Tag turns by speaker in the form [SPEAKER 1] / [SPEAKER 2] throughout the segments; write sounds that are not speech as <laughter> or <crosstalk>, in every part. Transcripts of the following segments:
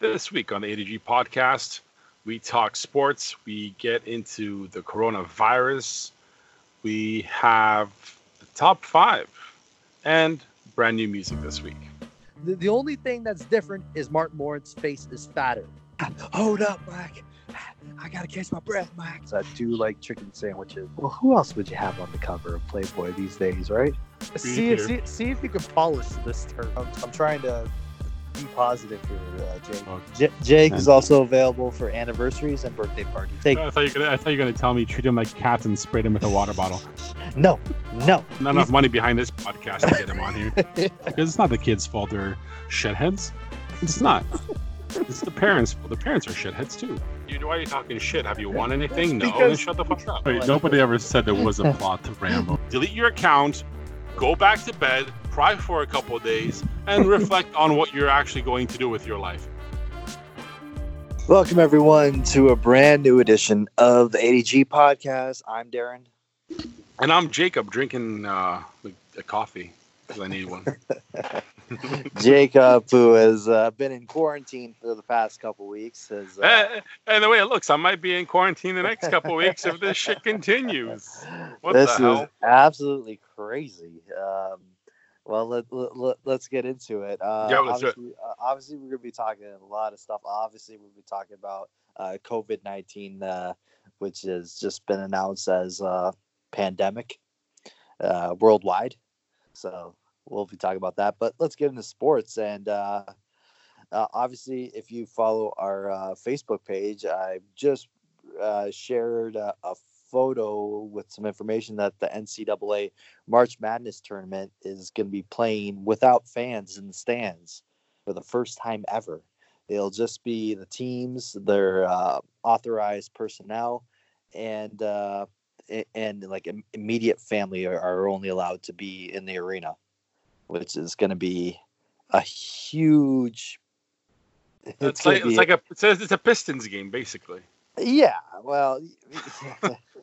[SPEAKER 1] This week on the ADG podcast, we talk sports, we get into the coronavirus, we have the top five, and brand new music this week.
[SPEAKER 2] The, the only thing that's different is Martin Lawrence's face is fatter. Hold up, Mike. I gotta catch my breath, Mike. I do like chicken sandwiches. Well, who else would you have on the cover of Playboy these days, right? See,
[SPEAKER 1] here.
[SPEAKER 2] see, see if you can polish this term. I'm, I'm trying to be positive here, uh, Jake.
[SPEAKER 1] Oh.
[SPEAKER 2] J- Jake is also available for anniversaries and birthday parties. Take
[SPEAKER 1] I thought you were gonna, I thought gonna tell me treat him like cats and sprayed him with a water bottle. <laughs>
[SPEAKER 2] no, no.
[SPEAKER 1] Not enough money behind this podcast to get him on here. <laughs> Because it's not the kids' fault they're shitheads. It's not. It's the parents' fault. The parents are shitheads too. You, why are you talking shit? Have you won anything? No. Then
[SPEAKER 2] Because-
[SPEAKER 1] shut the fuck up. Wait, nobody ever said there was a plot to Rambo. <laughs> Delete your account, go back to bed, cry for a couple of days, and <laughs> reflect on what you're actually going to do with your life.
[SPEAKER 2] Welcome everyone to a brand new edition of the ADG podcast. I'm Darren.
[SPEAKER 1] And I'm Jacob drinking uh, a coffee because I need one. <laughs>
[SPEAKER 2] Jacob, who has uh, been in quarantine for the past couple weeks, has. Uh,
[SPEAKER 1] Eh, and the way it looks, I might be in quarantine the next couple weeks if this shit continues. What
[SPEAKER 2] this
[SPEAKER 1] the
[SPEAKER 2] is
[SPEAKER 1] hell?
[SPEAKER 2] absolutely crazy. Um, well, let, let, let, us get into it. Uh,
[SPEAKER 1] Yeah, let's do it.
[SPEAKER 2] obviously, uh, obviously, we're going to be talking a lot of stuff. Obviously, we'll be talking about uh, COVID 19, uh, which has just been announced as a pandemic uh, worldwide. So we'll be talking about that. But let's get into sports. And uh, uh, obviously, if you follow our uh, Facebook page, I just uh, shared a, a photo with some information that the NCAA March Madness tournament is going to be playing without fans in the stands for the first time ever. It'll just be the teams, their uh, authorized personnel, and uh, and like immediate family are, are only allowed to be in the arena, which is going to be a huge. <laughs>
[SPEAKER 1] It's
[SPEAKER 2] gonna
[SPEAKER 1] like it's like a it says it's a Pistons game basically.
[SPEAKER 2] Yeah. Well, <laughs>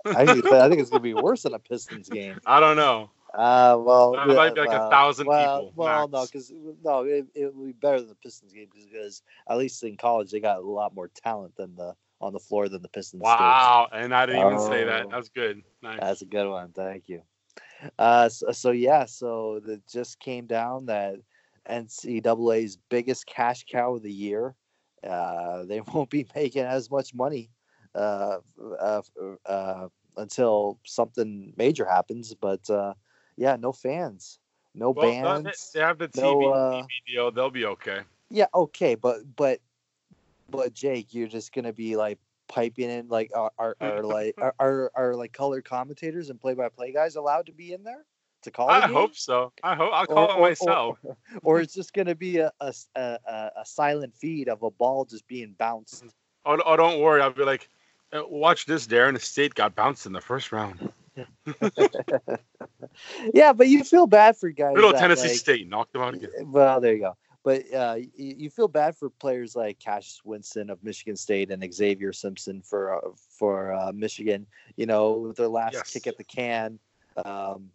[SPEAKER 2] I think, I think it's going to be worse than a Pistons game.
[SPEAKER 1] I don't know.
[SPEAKER 2] Uh, well,
[SPEAKER 1] Uh, it might be like a thousand
[SPEAKER 2] well,
[SPEAKER 1] people,
[SPEAKER 2] Well, no, because no, it, it will be better than the Pistons game because at least in college they got a lot more talent than the on the floor than the Pistons.
[SPEAKER 1] Wow, and I didn't even say that. That's good. Nice.
[SPEAKER 2] That's a good one. Thank you. Uh, so, so yeah, so it just came down that NCAA's biggest cash cow of the year. Uh, they <laughs> won't be making as much money uh, uh, uh, until something major happens. But uh, yeah, no fans, no
[SPEAKER 1] well,
[SPEAKER 2] bands.
[SPEAKER 1] they have the TV,
[SPEAKER 2] no, uh,
[SPEAKER 1] TV deal. They'll be okay.
[SPEAKER 2] Yeah, okay, but but but Jake, you're just gonna be like piping in like are are, are like are, are are like color commentators and play by play guys allowed to be in there to call? a
[SPEAKER 1] I
[SPEAKER 2] game?
[SPEAKER 1] hope so. I hope I'll call
[SPEAKER 2] Or-
[SPEAKER 1] it
[SPEAKER 2] or- or-
[SPEAKER 1] myself.
[SPEAKER 2] or it's just gonna be a a a silent feed of a ball just being bounced.
[SPEAKER 1] Oh, oh, don't worry. I'll be like, "Uh, watch this. Darren the State got bounced in the first round. <laughs>
[SPEAKER 2] yeah, but you feel bad for guys.
[SPEAKER 1] Little
[SPEAKER 2] that,
[SPEAKER 1] Tennessee
[SPEAKER 2] like-
[SPEAKER 1] State knocked them out again.
[SPEAKER 2] Well, there you go. But uh, you, you feel bad for players like Cassius Winston of Michigan State and Xavier Simpson for uh, for uh, Michigan. You know, with their last
[SPEAKER 1] Yes.
[SPEAKER 2] kick at the can um,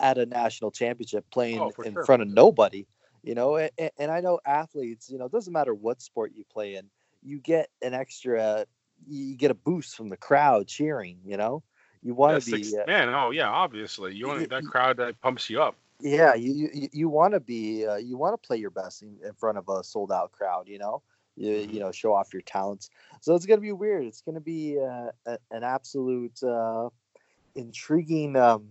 [SPEAKER 2] at a national championship, playing
[SPEAKER 1] Oh,
[SPEAKER 2] in
[SPEAKER 1] sure.
[SPEAKER 2] front of nobody. You know, and, and I know athletes. You know, it doesn't matter what sport you play in, you get an extra. You get a boost from the crowd cheering. You know, you want to be. Uh,
[SPEAKER 1] man, oh yeah, obviously. You want that crowd that pumps you up.
[SPEAKER 2] yeah you you, you want to be uh, you want to play your best in, in front of a sold out crowd you know you,
[SPEAKER 1] Mm-hmm.
[SPEAKER 2] you know show off your talents so it's going to be weird it's going to be uh, a, an absolute uh, intriguing um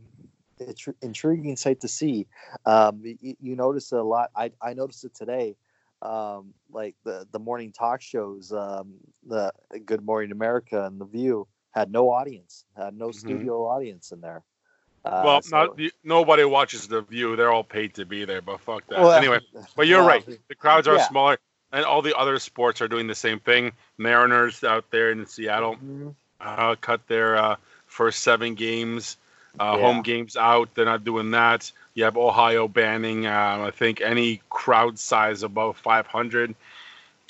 [SPEAKER 2] intri- intriguing sight to see um you, you notice a lot i i noticed it today um like the the morning talk shows um the good morning america and the view had no audience had no
[SPEAKER 1] Mhm.
[SPEAKER 2] studio audience in there uh,
[SPEAKER 1] well,
[SPEAKER 2] so-
[SPEAKER 1] not the, nobody watches the view. They're all paid to be there, but fuck that.
[SPEAKER 2] Well,
[SPEAKER 1] anyway, <laughs> but you're
[SPEAKER 2] well,
[SPEAKER 1] right. The crowds are
[SPEAKER 2] yeah.
[SPEAKER 1] smaller, and all the other sports are doing the same thing. Mariners out there in Seattle
[SPEAKER 2] Mhm.
[SPEAKER 1] uh, cut their uh, first seven games, uh,
[SPEAKER 2] Yeah.
[SPEAKER 1] home games out. They're not doing that. You have Ohio banning, uh, I think, any crowd size above 500.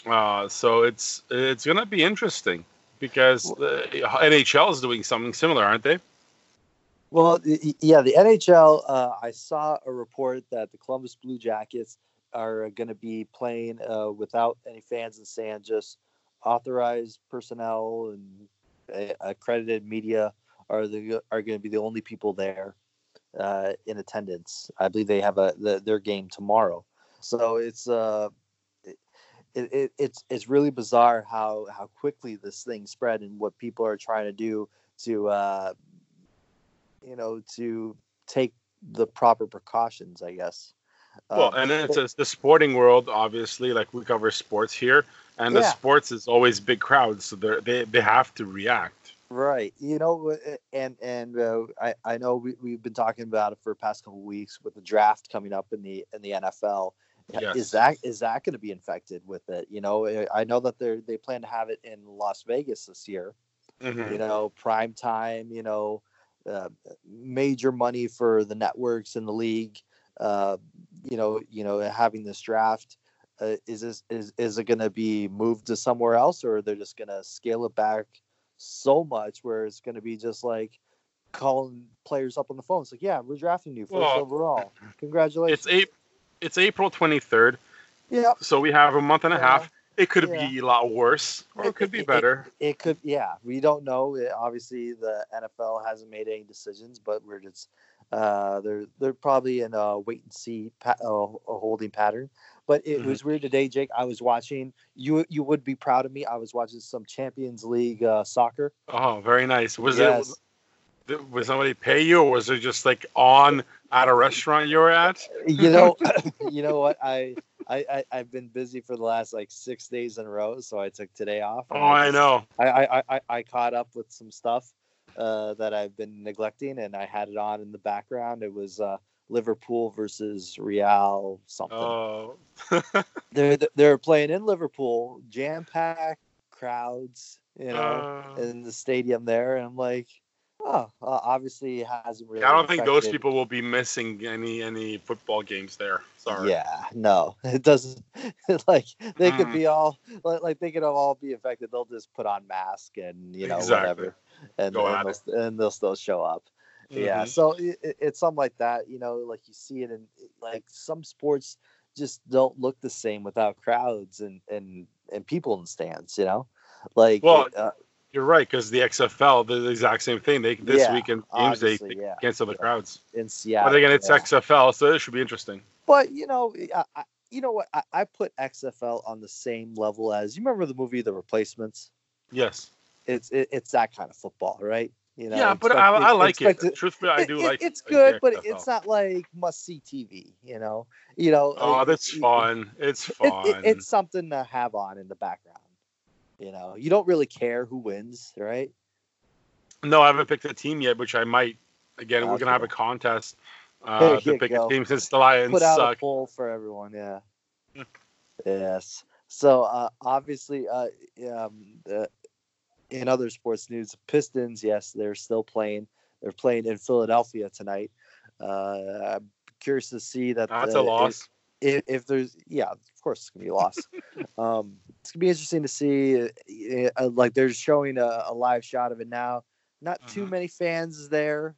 [SPEAKER 1] Uh, so it's it's gonna be interesting because the NHL is doing something similar, aren't they?
[SPEAKER 2] Well, yeah, the NHL. Uh, I saw a report that the Columbus Blue Jackets are going to be playing uh, without any fans in stand, just authorized personnel and uh, accredited media are the are going to be the only people there uh, in attendance. I believe they have a the, their game tomorrow, so it's uh it, it, it's it's really bizarre how how quickly this thing spread and what people are trying to do to uh, you know to take the proper precautions, I guess.
[SPEAKER 1] Well, um, and it's, it's the sporting world, obviously. Like we cover sports here, and yeah. the sports is always big crowds, so they they have to react.
[SPEAKER 2] Right. You know, and and uh, I I know we we've been talking about it for the past couple weeks with the draft coming up in the in the NFL. Yes. Is that is that going to be infected with it? You know, I know that they they plan to have it in Las Vegas this year. Mm-hmm. You know, prime time. You know, uh, major money for the networks and the league. Uh, you know, you know, having this draft. Uh, is this is is it going to be moved to somewhere else, or they're just going to scale it back so much where it's going to be just like calling players up on the phone? It's like, yeah, we're drafting you first well, overall. <laughs> Congratulations.
[SPEAKER 1] It's eight. It's April twenty third.
[SPEAKER 2] Yeah.
[SPEAKER 1] So we have a month and a half. It could yeah. be a lot worse, or it, it could be better.
[SPEAKER 2] It, it, could, yeah. We don't know. obviously, the NFL hasn't made any decisions, but we're just uh, they're they're probably in a wait and see pa- uh, a holding pattern. But it mm-hmm. was weird today, Jake. I was watching. You you would be proud of me. I was watching some Champions League uh, soccer.
[SPEAKER 1] Oh, very nice. Was yes. it? Was somebody pay you, or was it just like on at a restaurant you were at?
[SPEAKER 2] You know, <laughs> <laughs> you know what I I, I have been busy for the last like six days in a row, so I took today off.
[SPEAKER 1] Oh, I, just, I know.
[SPEAKER 2] I, I, I I caught up with some stuff uh, that I've been neglecting, and I had it on in the background. It was uh, Liverpool versus Real something. Oh. <laughs> they're they're playing in Liverpool, jam packed crowds, you know, uh. in the stadium there, and I'm like, Oh, uh, obviously it hasn't really.
[SPEAKER 1] I don't affected. think those people will be missing any any football games there. Sorry.
[SPEAKER 2] Yeah, no, <laughs> it doesn't. <laughs> like they mm. could be all like, like, they could all be affected. They'll just put on mask and you know exactly. whatever, and and they'll, and they'll, still show up. Mm-hmm. Yeah, so it, it's something like that. You know, like you see it in like some sports just don't look the same without crowds and and and people in stands. You know, like
[SPEAKER 1] well. Uh, you're right because the XFL the exact same thing. They this yeah, weekend games they, they yeah. cancel the crowds
[SPEAKER 2] in Seattle.
[SPEAKER 1] But again, it's yeah. XFL, so it should be interesting.
[SPEAKER 2] But you know, I, you know what? I, I, put XFL on the same level as you remember the movie The Replacements.
[SPEAKER 1] Yes,
[SPEAKER 2] it's it, it's that kind of football, right?
[SPEAKER 1] You know, yeah, but I, I like it. Truthfully, I do
[SPEAKER 2] it,
[SPEAKER 1] like.
[SPEAKER 2] It's good, but it's not like must see TV. You know, you know.
[SPEAKER 1] Oh, that's fun. It's fun.
[SPEAKER 2] it's something to have on in the background. You know, you don't really care who wins, right?
[SPEAKER 1] No, I haven't picked a team yet, which I might. Again, okay. we're gonna have a contest uh, to pick go. a team since the Lions
[SPEAKER 2] Put out
[SPEAKER 1] suck.
[SPEAKER 2] a poll for everyone. Yeah. yes. So uh, obviously, uh, um, in other sports news, Pistons, yes, they're still playing. They're playing in Philadelphia tonight. Uh, I'm curious to see that.
[SPEAKER 1] That's a loss.
[SPEAKER 2] If, if, there's, yeah, of course it's gonna be a loss. <laughs> um, it's gonna be interesting to see. Uh, uh, like they're showing a, a, live shot of it now. Not uh-huh. too many fans there,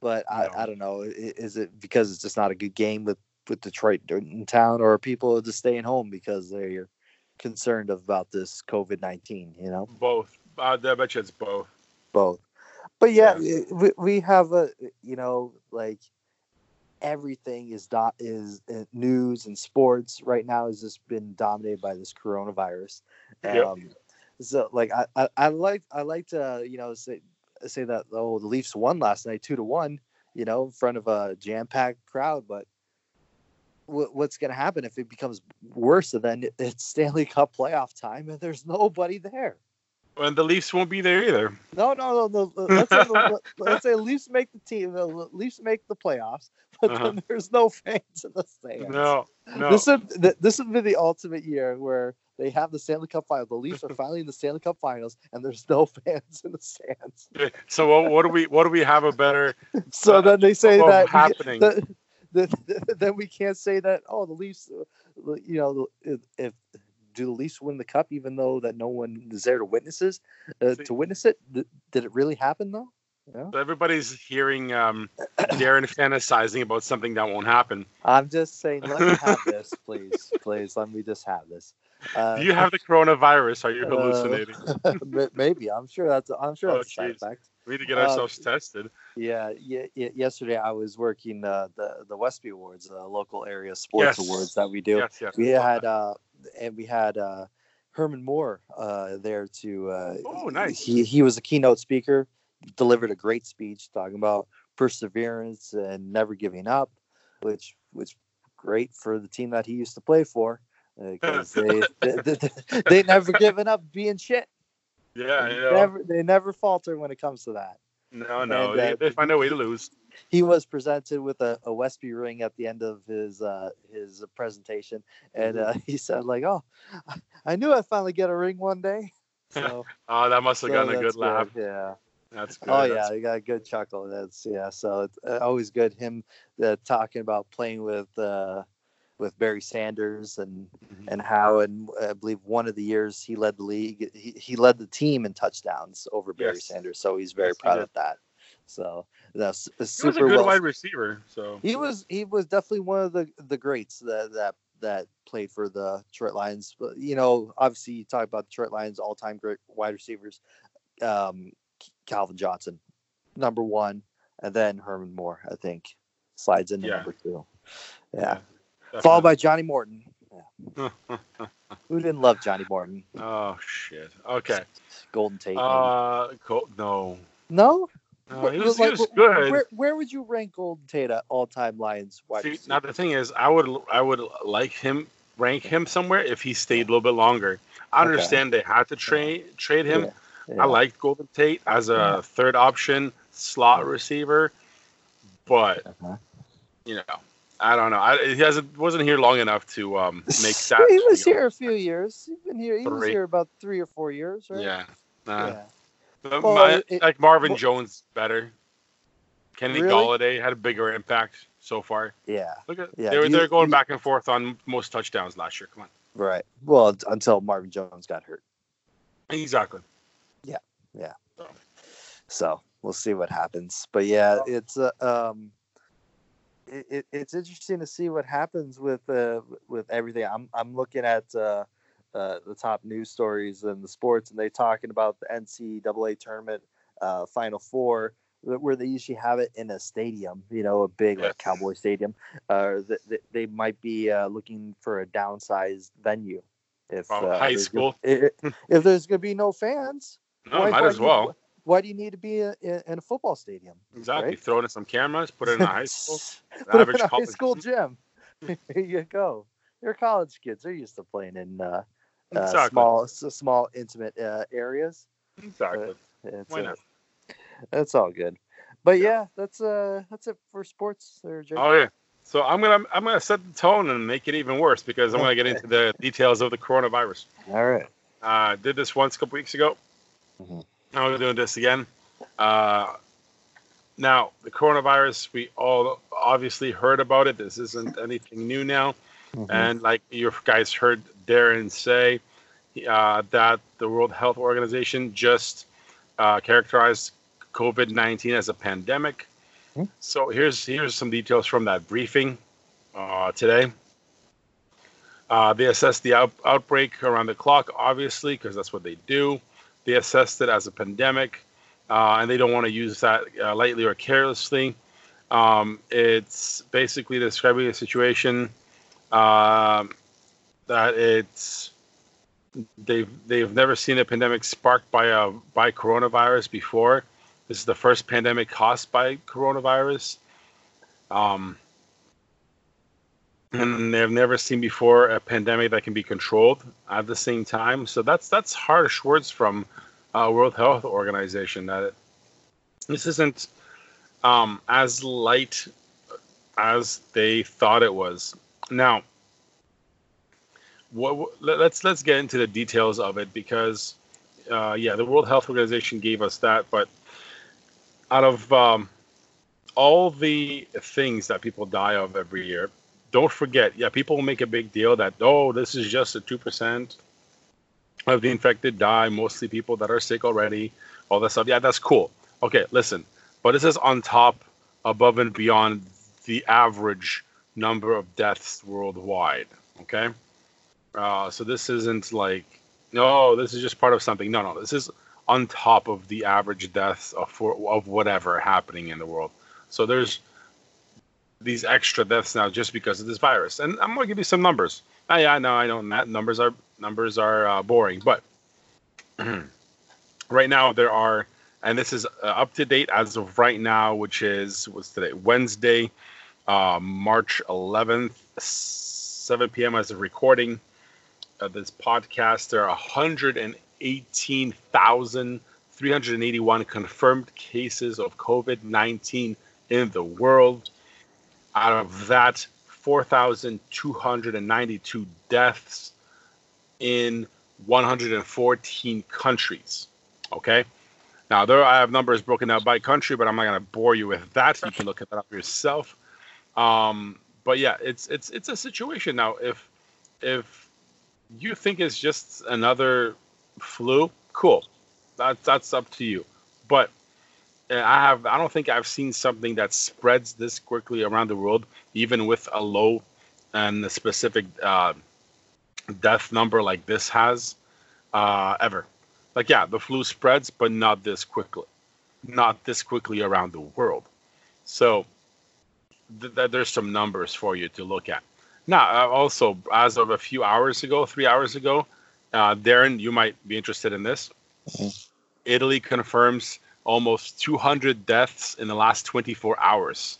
[SPEAKER 2] but no. I, I don't know. Is it because it's just not a good game with with Detroit in town, or are people just staying home because they're concerned about this COVID nineteen? You know,
[SPEAKER 1] both. Uh, I bet you it's both.
[SPEAKER 2] Both. But yeah, yeah. We, we have a you know like everything is dot is uh, news and sports right now has just been dominated by this coronavirus. Yep. Um, so like I, I, I like I like to you know say say that oh the Leafs won last night two to one you know in front of a jam packed crowd, but w- what's going to happen if it becomes worse? And then it's Stanley Cup playoff time and there's nobody there.
[SPEAKER 1] And the Leafs won't be there either.
[SPEAKER 2] No, no, no. let's, say the, <laughs> let's say Leafs make the team. The Leafs make the playoffs, but uh-huh. then there's no fans in the stands.
[SPEAKER 1] No, no.
[SPEAKER 2] This would this would be the ultimate year where they have the Stanley Cup final. The Leafs are <laughs> finally in the Stanley Cup finals, and there's no <laughs> fans in the stands.
[SPEAKER 1] So what, what do we what do we have a better?
[SPEAKER 2] so uh, then they say that happening. The, then we can't say that. Oh, the Leafs. Uh, you know, if, if do the Leafs win the cup, even though that no one is there to witnesses uh, to witness it? Th- did it really happen though? Yeah.
[SPEAKER 1] So everybody's hearing um, Darren fantasizing about something that won't happen.
[SPEAKER 2] I'm just saying, let me have <laughs> this, please, please. Let me just have this. Uh,
[SPEAKER 1] Do you have the coronavirus? Are you
[SPEAKER 2] uh,
[SPEAKER 1] hallucinating? <laughs>
[SPEAKER 2] m- Maybe I'm sure that's I'm sure
[SPEAKER 1] Oh,
[SPEAKER 2] that's a side effect.
[SPEAKER 1] we need to get
[SPEAKER 2] uh,
[SPEAKER 1] ourselves tested.
[SPEAKER 2] Yeah, yeah. Yesterday I was working uh, the the Westby Awards, uh, local area sports
[SPEAKER 1] Yes.
[SPEAKER 2] awards that we do.
[SPEAKER 1] Yes, yes.
[SPEAKER 2] We had uh, and we had uh, Herman Moore uh, there to. Uh,
[SPEAKER 1] Oh, nice.
[SPEAKER 2] He he was a keynote speaker, delivered a great speech talking about perseverance and never giving up, which which great for the team that he used to play for because <laughs> they, they, they they never given up being shit.
[SPEAKER 1] Yeah,
[SPEAKER 2] They
[SPEAKER 1] know.
[SPEAKER 2] never they never falter when it comes to that.
[SPEAKER 1] No, no.
[SPEAKER 2] and, uh,
[SPEAKER 1] they, they find a way to lose.
[SPEAKER 2] he was presented with a, a Westby ring at the end of his uh, his presentation, and uh, he said like, "Oh, I knew I'd finally get a ring one day." <laughs> So,
[SPEAKER 1] Oh, that must have
[SPEAKER 2] so
[SPEAKER 1] gotten a
[SPEAKER 2] that's
[SPEAKER 1] good laugh.
[SPEAKER 2] Yeah.
[SPEAKER 1] That's good.
[SPEAKER 2] Oh
[SPEAKER 1] That's-
[SPEAKER 2] yeah, he got a good chuckle. That's yeah. So it's uh, always good him uh, talking about playing with uh, with Barry Sanders and
[SPEAKER 1] Mhm.
[SPEAKER 2] and how and I believe one of the years he led the league. He, he led the team in touchdowns over Barry Sanders. So he's very
[SPEAKER 1] Yes,
[SPEAKER 2] proud
[SPEAKER 1] did.
[SPEAKER 2] of that. So that's
[SPEAKER 1] He was
[SPEAKER 2] super
[SPEAKER 1] a good
[SPEAKER 2] well
[SPEAKER 1] wide receiver. So
[SPEAKER 2] he was he was definitely one of the the greats that that that played for the Detroit Lions. But you know, obviously, you talk about Detroit Lions all time great wide receivers. Um, Calvin Johnson, number one, and then Herman Moore. I think slides into
[SPEAKER 1] Yeah.
[SPEAKER 2] number two. Yeah,
[SPEAKER 1] yeah,
[SPEAKER 2] followed by Johnny Morton. Yeah. <laughs> Who didn't love Johnny Morton?
[SPEAKER 1] oh shit. Okay.
[SPEAKER 2] Golden Tate.
[SPEAKER 1] Uh, Col- no.
[SPEAKER 2] no,
[SPEAKER 1] No,
[SPEAKER 2] Wh-
[SPEAKER 1] he was,
[SPEAKER 2] like,
[SPEAKER 1] he was good.
[SPEAKER 2] Where, where would you rank Golden Tate at all time Lions
[SPEAKER 1] See, now the thing is, I would I would like him rank him somewhere if he stayed a little bit longer. I
[SPEAKER 2] Okay.
[SPEAKER 1] understand they had to trade trade him.
[SPEAKER 2] Yeah, yeah.
[SPEAKER 1] I liked Golden Tate as a
[SPEAKER 2] Yeah.
[SPEAKER 1] third option slot receiver, but
[SPEAKER 2] Uh-huh.
[SPEAKER 1] you know, I don't know. I, he hasn't wasn't here long enough to um <laughs> make that.
[SPEAKER 2] he was here a few years. He's been here. He was here about three or four years, right?
[SPEAKER 1] Yeah. Nah.
[SPEAKER 2] Yeah.
[SPEAKER 1] But
[SPEAKER 2] Well,
[SPEAKER 1] my-
[SPEAKER 2] it-
[SPEAKER 1] like Marvin
[SPEAKER 2] well-
[SPEAKER 1] Jones better. Kenny
[SPEAKER 2] Really?
[SPEAKER 1] Golladay had a bigger impact so far.
[SPEAKER 2] Yeah.
[SPEAKER 1] Look at
[SPEAKER 2] Yeah,
[SPEAKER 1] they were they're going
[SPEAKER 2] you-
[SPEAKER 1] back and forth on most touchdowns last year. Come on.
[SPEAKER 2] Right. Well, until Marvin Jones got hurt.
[SPEAKER 1] Exactly. Yeah. Yeah.
[SPEAKER 2] So, so we'll see what happens. But yeah, it's uh, um, it, it, it's interesting to see what happens with uh, with everything. I'm I'm looking at uh, uh, the top news stories in the sports, and they talking about the NCAA tournament uh, Final Four, where they usually have it in a stadium, you know, a big like Cowboy Stadium. Uh, they might be uh, looking for a downsized venue. If
[SPEAKER 1] Well,
[SPEAKER 2] uh,
[SPEAKER 1] high school.
[SPEAKER 2] gonna- i- i- if there's going to be no fans,
[SPEAKER 1] No, might as well.
[SPEAKER 2] Why do you need to be in, in a football stadium?
[SPEAKER 1] Exactly.
[SPEAKER 2] right?
[SPEAKER 1] Throw in some cameras, put it in a high school. <laughs>
[SPEAKER 2] Put it
[SPEAKER 1] average
[SPEAKER 2] in a high school gym. <laughs> Here you go. They're college kids. They're used to playing in uh, uh,
[SPEAKER 1] Exactly.
[SPEAKER 2] small, small, intimate uh, areas.
[SPEAKER 1] Exactly. Why
[SPEAKER 2] uh,
[SPEAKER 1] not?
[SPEAKER 2] That's all good. But
[SPEAKER 1] Yeah.
[SPEAKER 2] yeah, that's uh, that's it for sports. There, Jake.
[SPEAKER 1] Oh yeah. So I'm gonna I'm gonna set the tone and make it even worse because I'm gonna get into the details of the coronavirus.
[SPEAKER 2] All right.
[SPEAKER 1] Uh, did this once a couple weeks ago.
[SPEAKER 2] Mhm.
[SPEAKER 1] Now we're doing this again. Uh, now the coronavirus, we all obviously heard about it. This isn't anything new now.
[SPEAKER 2] Mhm.
[SPEAKER 1] And like you guys heard Darren say, uh, that the World Health Organization just uh, characterized COVID 19 as a pandemic.
[SPEAKER 2] Hmm.
[SPEAKER 1] So here's here's some details from that briefing uh, today. Uh, they assessed the out- outbreak around the clock, obviously, because that's what they do. They assessed it as a pandemic, uh, and they don't want to use that uh, lightly or carelessly. Um, it's basically describing a situation um, that it's they've they've never seen a pandemic sparked by a by coronavirus before. This is the first pandemic caused by coronavirus. Um, and they've never seen before a pandemic that can be controlled at the same time. So that's that's harsh words from uh, World Health Organization that it, this isn't um, as light as they thought it was. Now, what, what- let- let's let's get into the details of it because uh, yeah, the World Health Organization gave us that, but out of um, all the things that people die of every year, don't forget, yeah, people make a big deal that oh, this is just a two percent of the infected die, mostly people that are sick already, all that stuff. Yeah, that's cool. Okay, listen, but this is on top, above and beyond the average number of deaths worldwide. Okay, uh, so this isn't like no, this is just part of something. No, no, this is on top of the average deaths of for, of whatever happening in the world. So there's these extra deaths now just because of this virus. And I'm gonna give you some numbers. Oh, yeah, I know, I know. Numbers are numbers are uh, boring, but <clears throat> right now there are, and this is uh, up to date as of right now, which is what's today Wednesday, uh, March 11th, 7 p.m. as of recording of this podcast. There are 118,381 confirmed cases of COVID-19 in the world. Out of that, 4,292 deaths in 114 countries. Okay. Now there I have numbers broken out by country, but I'm not gonna bore you with that. You can look at that up yourself. Um, but yeah, it's it's it's a situation now. If if you think it's just another flu, cool. That's that's up to you. But I have I don't think I've seen something that spreads this quickly around the world, even with a low and a specific uh, death number like this has uh, ever. Like yeah, the flu spreads, but not this quickly, not this quickly around the world. So th- th- there's some numbers for you to look at. Now, uh, also as of a few hours ago, three hours ago, uh, Darren, you might be interested in this. Mm-hmm. Italy confirms almost 200 deaths in the last 24 hours.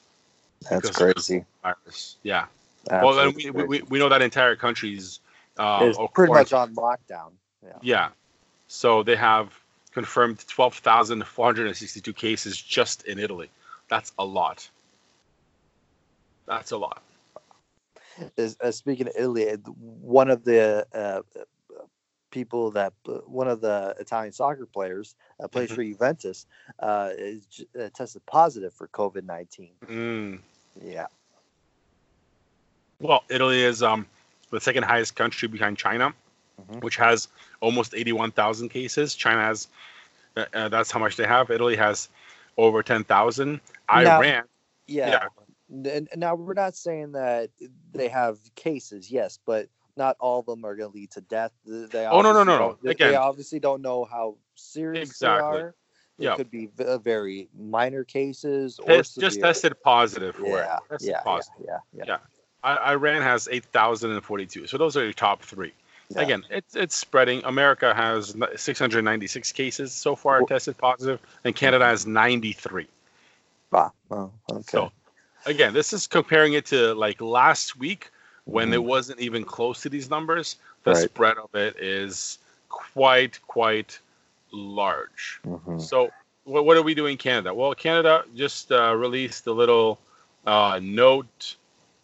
[SPEAKER 2] That's crazy.
[SPEAKER 1] Virus. Yeah. Absolutely well, and we, we, we know that entire country's uh,
[SPEAKER 2] pretty much on lockdown.
[SPEAKER 1] Yeah. yeah. So they have confirmed 12,462 cases just in Italy. That's a lot. That's a lot.
[SPEAKER 2] uh, speaking of Italy, one of the uh, people that one of the Italian soccer players uh, plays mm-hmm. for Juventus uh, is uh, tested positive for COVID nineteen.
[SPEAKER 1] Mm.
[SPEAKER 2] Yeah.
[SPEAKER 1] Well, Italy is um, the second highest country behind China, mm-hmm. which has almost eighty one thousand cases. China has uh, uh, that's how much they have. Italy has over ten thousand. Iran.
[SPEAKER 2] yeah. yeah. And now we're not saying that they have cases, yes, but not all of them are going to lead to death. They
[SPEAKER 1] oh no no no no!
[SPEAKER 2] They, Again, they obviously don't know how serious exactly. they are. It yeah. could be uh, very minor cases or
[SPEAKER 1] it's just tested positive for
[SPEAKER 2] yeah,
[SPEAKER 1] it.
[SPEAKER 2] Yeah,
[SPEAKER 1] positive.
[SPEAKER 2] yeah, yeah, yeah.
[SPEAKER 1] yeah. Iran has eight thousand and forty-two. So those are your top three. Yeah. Again, it's it's spreading. America has 696 cases so far tested positive, and Canada has 93.
[SPEAKER 2] Wow. Oh, okay. So,
[SPEAKER 1] again, this is comparing it to like last week when it wasn't even close to these numbers, the right. spread of it is quite, quite large. Mm-hmm. So, what, what, are we doing in Canada? Well, Canada just uh, released a little uh, note,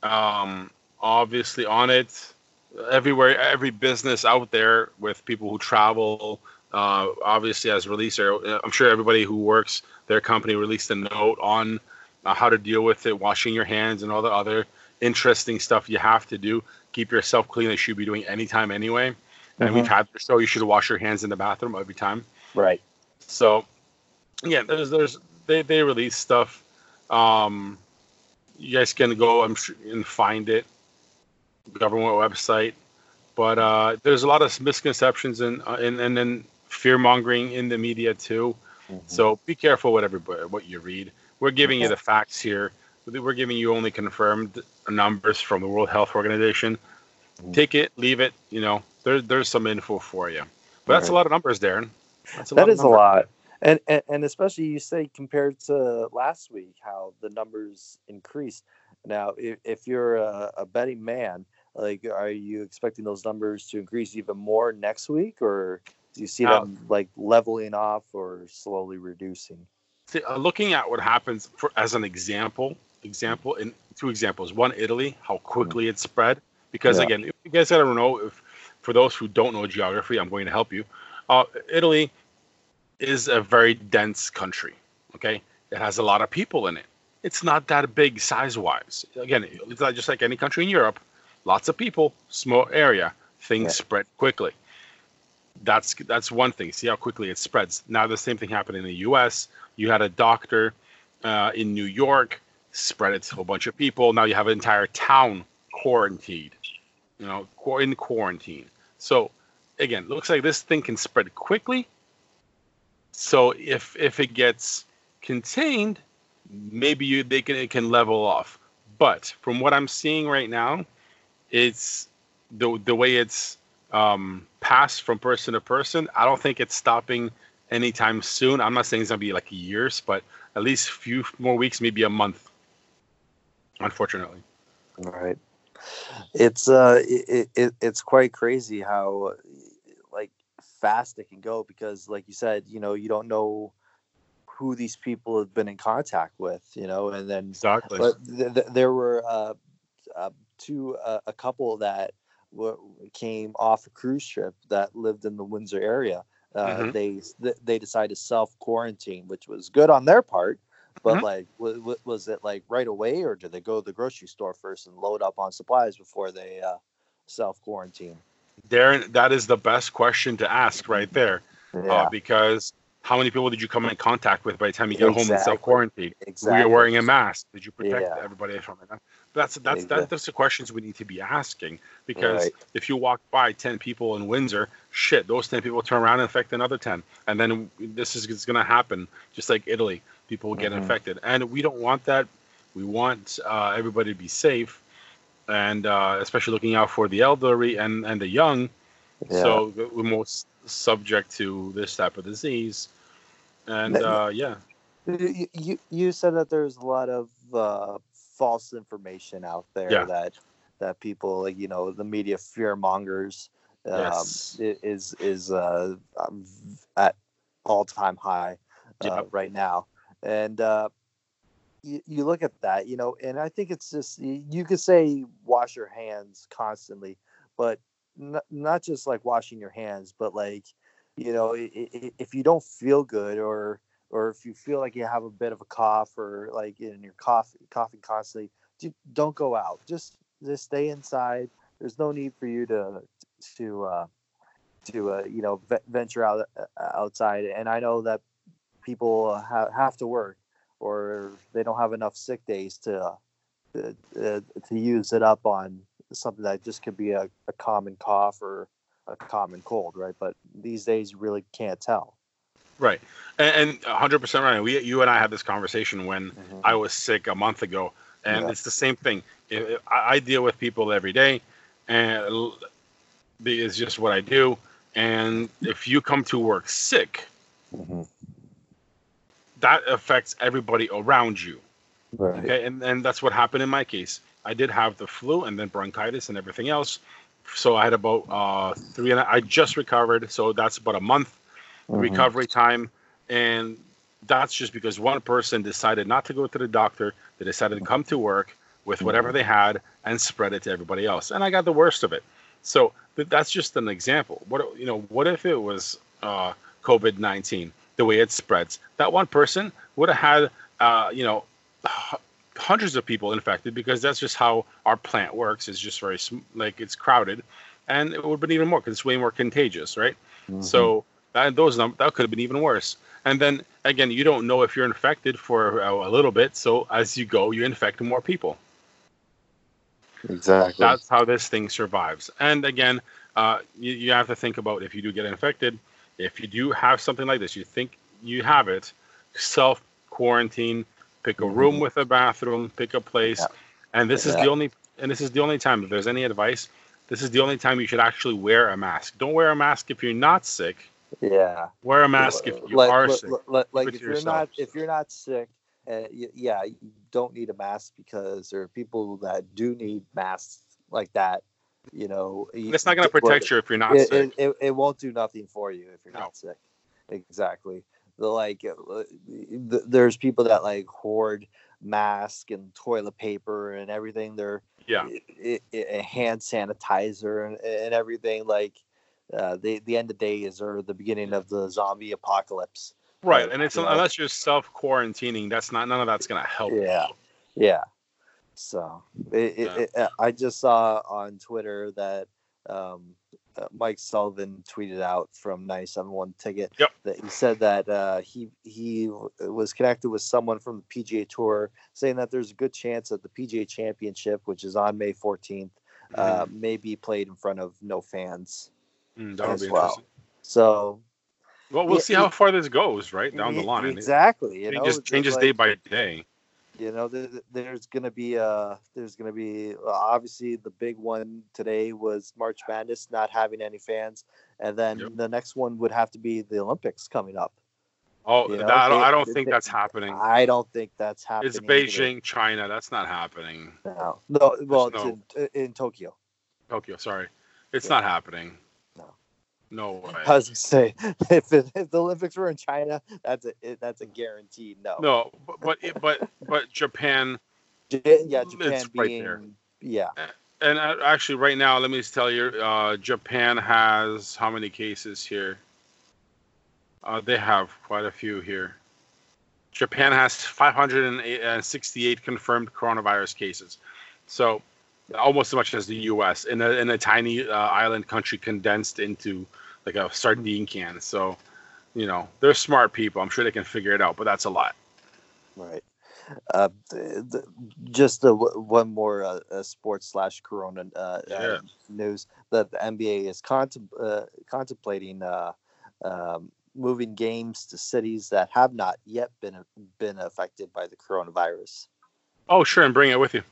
[SPEAKER 1] um, obviously, on it. Everywhere, every business out there with people who travel, uh, obviously, as releaser, I'm sure everybody who works their company released a note on uh, how to deal with it, washing your hands, and all the other interesting stuff you have to do. Keep yourself clean. They should be doing anytime anyway. Mm-hmm. And we've had so you should wash your hands in the bathroom every time.
[SPEAKER 2] Right.
[SPEAKER 1] So yeah, there's there's they they release stuff. Um, you guys can go I'm sure, and find it. Government website. But uh, there's a lot of misconceptions and uh, and and then fear mongering in the media too. Mm-hmm. So be careful what everybody what you read. We're giving okay. you the facts here we're giving you only confirmed numbers from the World Health Organization. Mm-hmm. Take it, leave it. You know, there's there's some info for you, but that's right. a lot of numbers, Darren.
[SPEAKER 2] That's a that is a lot, and, and and especially you say compared to last week, how the numbers increased. Now, if, if you're a, a betting man, like, are you expecting those numbers to increase even more next week, or do you see them like leveling off or slowly reducing?
[SPEAKER 1] See, uh, looking at what happens for as an example, example in two examples. One, Italy, how quickly it spread. Because yeah. again, you guys gotta know if for those who don't know geography, I'm going to help you. Uh, Italy is a very dense country. Okay, it has a lot of people in it. It's not that big size wise. Again, it's not just like any country in Europe. Lots of people, small area, things yeah. spread quickly. That's that's one thing. See how quickly it spreads. Now the same thing happened in the U.S. You had a doctor uh, in New York, spread it to a whole bunch of people. Now you have an entire town quarantined, you know, in quarantine. So again, looks like this thing can spread quickly. So if if it gets contained, maybe you they can it can level off. But from what I'm seeing right now, it's the the way it's um, passed from person to person. I don't think it's stopping anytime soon. I'm not saying it's gonna be like years, but at least a few more weeks, maybe a month. Unfortunately.
[SPEAKER 2] Right. It's uh, it, it it's quite crazy how like fast it can go because, like you said, you know, you don't know who these people have been in contact with, you know, and then
[SPEAKER 1] exactly.
[SPEAKER 2] But th- th- there were uh, uh, two uh, a couple that w- came off a cruise ship that lived in the Windsor area. Uh, mm-hmm. They th- they decided to self quarantine, which was good on their part. But mm-hmm. like, w- w- was it like right away, or did they go to the grocery store first and load up on supplies before they uh, self quarantine?
[SPEAKER 1] There, that is the best question to ask right there, uh, yeah. uh, because how many people did you come in contact with by the time you get exactly. home and self quarantine? Exactly. Were you wearing a mask? Did you protect yeah. everybody from it? That's that's exactly. that's the questions we need to be asking because right. if you walk by ten people in Windsor, shit, those ten people turn around and infect another ten, and then this is going to happen just like Italy. People will get mm-hmm. infected, and we don't want that. We want uh, everybody to be safe, and uh, especially looking out for the elderly and and the young. Yeah. So we're most subject to this type of disease and uh, yeah.
[SPEAKER 2] You, you, you said that there's a lot of uh, false information out there yeah. that that people like you know the media fear mongers um, yes. is is uh, um, at all time high uh, yep. right now, and uh, you, you look at that, you know, and I think it's just you could say wash your hands constantly, but n- not just like washing your hands, but like you know, if you don't feel good or or if you feel like you have a bit of a cough or like in your cough coughing constantly, don't go out. Just just stay inside. There's no need for you to to uh, to uh, you know venture out uh, outside. And I know that people have have to work or they don't have enough sick days to to, uh, to use it up on something that just could be a, a common cough or a common cold, right? But these days, you really can't tell.
[SPEAKER 1] Right, and, 100% right. We, you and I had this conversation when mm-hmm. I was sick a month ago, and yeah. it's the same thing. I, deal with people every day, and it's just what I do. And if you come to work sick, mm-hmm. That affects everybody around you. Right. Okay, and, and that's what happened in my case. I did have the flu and then bronchitis and everything else so I had about uh, three and a, I just recovered, so that's about a month mm-hmm. recovery time, and that's just because one person decided not to go to the doctor. They decided to come to work with whatever mm-hmm. they had and spread it to everybody else, and I got the worst of it. So that's just an example. What you know? What if it was uh, COVID nineteen? The way it spreads, that one person would have had, uh, you know, hundreds of people infected because that's just how our plant works. It's just very like it's crowded, and it would have been even more because it's way more contagious, right? Mm-hmm. So that those that could have been even worse. And then again, you don't know if you're infected for a, a little bit. So as you go, you infect more people.
[SPEAKER 2] Exactly.
[SPEAKER 1] That's how this thing survives. And again, uh, you, you have to think about if you do get infected, if you do have something like this, you think you have it, self quarantine, pick a room mm-hmm. with a bathroom, pick a place. Yeah. And this yeah. is the only and this is the only time if there's any advice, this is the only time you should actually wear a mask. Don't wear a mask if you're not sick.
[SPEAKER 2] Yeah.
[SPEAKER 1] Wear a mask if you like, are sick.
[SPEAKER 2] Like, like if you're not if you're not sick, uh, yeah, you don't need a mask because there are people that do need masks like that. You know,
[SPEAKER 1] it's not going to protect you if you're not
[SPEAKER 2] it,
[SPEAKER 1] sick.
[SPEAKER 2] It, it, it, won't do nothing for you if you're no. not sick. Exactly the like uh, the, there's people that like hoard mask and toilet paper and everything they're
[SPEAKER 1] yeah
[SPEAKER 2] hand sanitizer and, and everything like uh, the the end of days or the beginning of the zombie apocalypse
[SPEAKER 1] right and it's you unless you're self quarantining that's not none of that's gonna help
[SPEAKER 2] yeah you. yeah so it, yeah. It, i just saw on twitter that um, uh, Mike Sullivan tweeted out from 97.1 Ticket
[SPEAKER 1] Yep.
[SPEAKER 2] that he said that uh, he he was connected with someone from the PGA Tour, saying that there's a good chance that the PGA Championship, which is on May 14th, uh, may be played in front of no fans.
[SPEAKER 1] Mm,
[SPEAKER 2] as
[SPEAKER 1] be
[SPEAKER 2] well. So
[SPEAKER 1] Well, we'll
[SPEAKER 2] Yeah,
[SPEAKER 1] see how far this goes, right down the
[SPEAKER 2] e-
[SPEAKER 1] line.
[SPEAKER 2] Exactly. You
[SPEAKER 1] It,
[SPEAKER 2] know,
[SPEAKER 1] just changes
[SPEAKER 2] like-
[SPEAKER 1] day by day.
[SPEAKER 2] You know there, there's gonna be uh there's gonna be uh, obviously the big one today was march madness not having any fans and then
[SPEAKER 1] Yep.
[SPEAKER 2] the next one would have to be the olympics coming up
[SPEAKER 1] Oh,
[SPEAKER 2] You know,
[SPEAKER 1] that, I don't,
[SPEAKER 2] they-
[SPEAKER 1] I don't think
[SPEAKER 2] they-
[SPEAKER 1] that's happening.
[SPEAKER 2] i don't think that's happening
[SPEAKER 1] It's
[SPEAKER 2] either.
[SPEAKER 1] Beijing, China. That's not happening.
[SPEAKER 2] no no well
[SPEAKER 1] no-
[SPEAKER 2] it's in, in tokyo
[SPEAKER 1] Tokyo, sorry. It's
[SPEAKER 2] Yeah.
[SPEAKER 1] not happening.
[SPEAKER 2] No. <laughs>
[SPEAKER 1] Way.
[SPEAKER 2] i was gonna say <laughs> if, it, if the olympics were in china that's a it, that's a guaranteed no
[SPEAKER 1] No, but but it- but, but Japan
[SPEAKER 2] yeah japan
[SPEAKER 1] It's right there.
[SPEAKER 2] yeah
[SPEAKER 1] and actually right now, let me just tell you, uh, Japan has how many cases here? Uh, they have quite a few here. Japan has 568 confirmed coronavirus cases, so almost as much as the U.S. in a in a tiny uh, island country condensed into like a sardine can. So, you know, they're smart people. I'm sure they can figure it out, but that's a lot.
[SPEAKER 2] Right. Uh, th- th- just uh, one more uh, uh, sports slash Corona uh,
[SPEAKER 1] Yeah.
[SPEAKER 2] uh, news that the NBA is contem- uh, contemplating uh, um, moving games to cities that have not yet been been affected by the coronavirus.
[SPEAKER 1] Oh, sure, and bring it with you.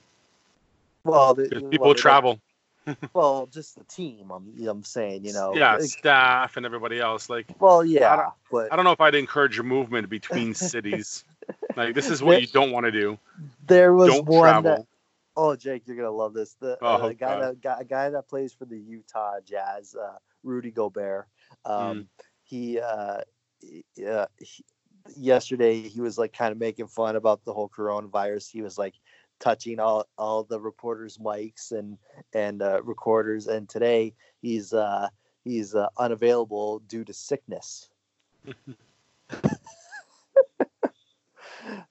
[SPEAKER 2] Well, the, well,
[SPEAKER 1] people
[SPEAKER 2] don't-
[SPEAKER 1] travel. <laughs>
[SPEAKER 2] Well, just the team. I'm, I'm saying, you know.
[SPEAKER 1] yeah,
[SPEAKER 2] like-
[SPEAKER 1] staff and everybody else. Like,
[SPEAKER 2] well, yeah,
[SPEAKER 1] don't-
[SPEAKER 2] but
[SPEAKER 1] I don't know if I'd encourage movement between <laughs> cities. like, this is what you don't want to do.
[SPEAKER 2] there was
[SPEAKER 1] Don't
[SPEAKER 2] one
[SPEAKER 1] travel.
[SPEAKER 2] that Oh, Jake, you're gonna love this. The,
[SPEAKER 1] Oh,
[SPEAKER 2] uh, the guy that guy, a guy that plays for the Utah Jazz, uh, Rudy Gobert. Um, He, uh, he- uh, he, yesterday he was like kind of making fun about the whole coronavirus. He was like touching all all the reporters' mics and and uh, recorders. And today he's uh, he's uh, unavailable due to sickness. <laughs>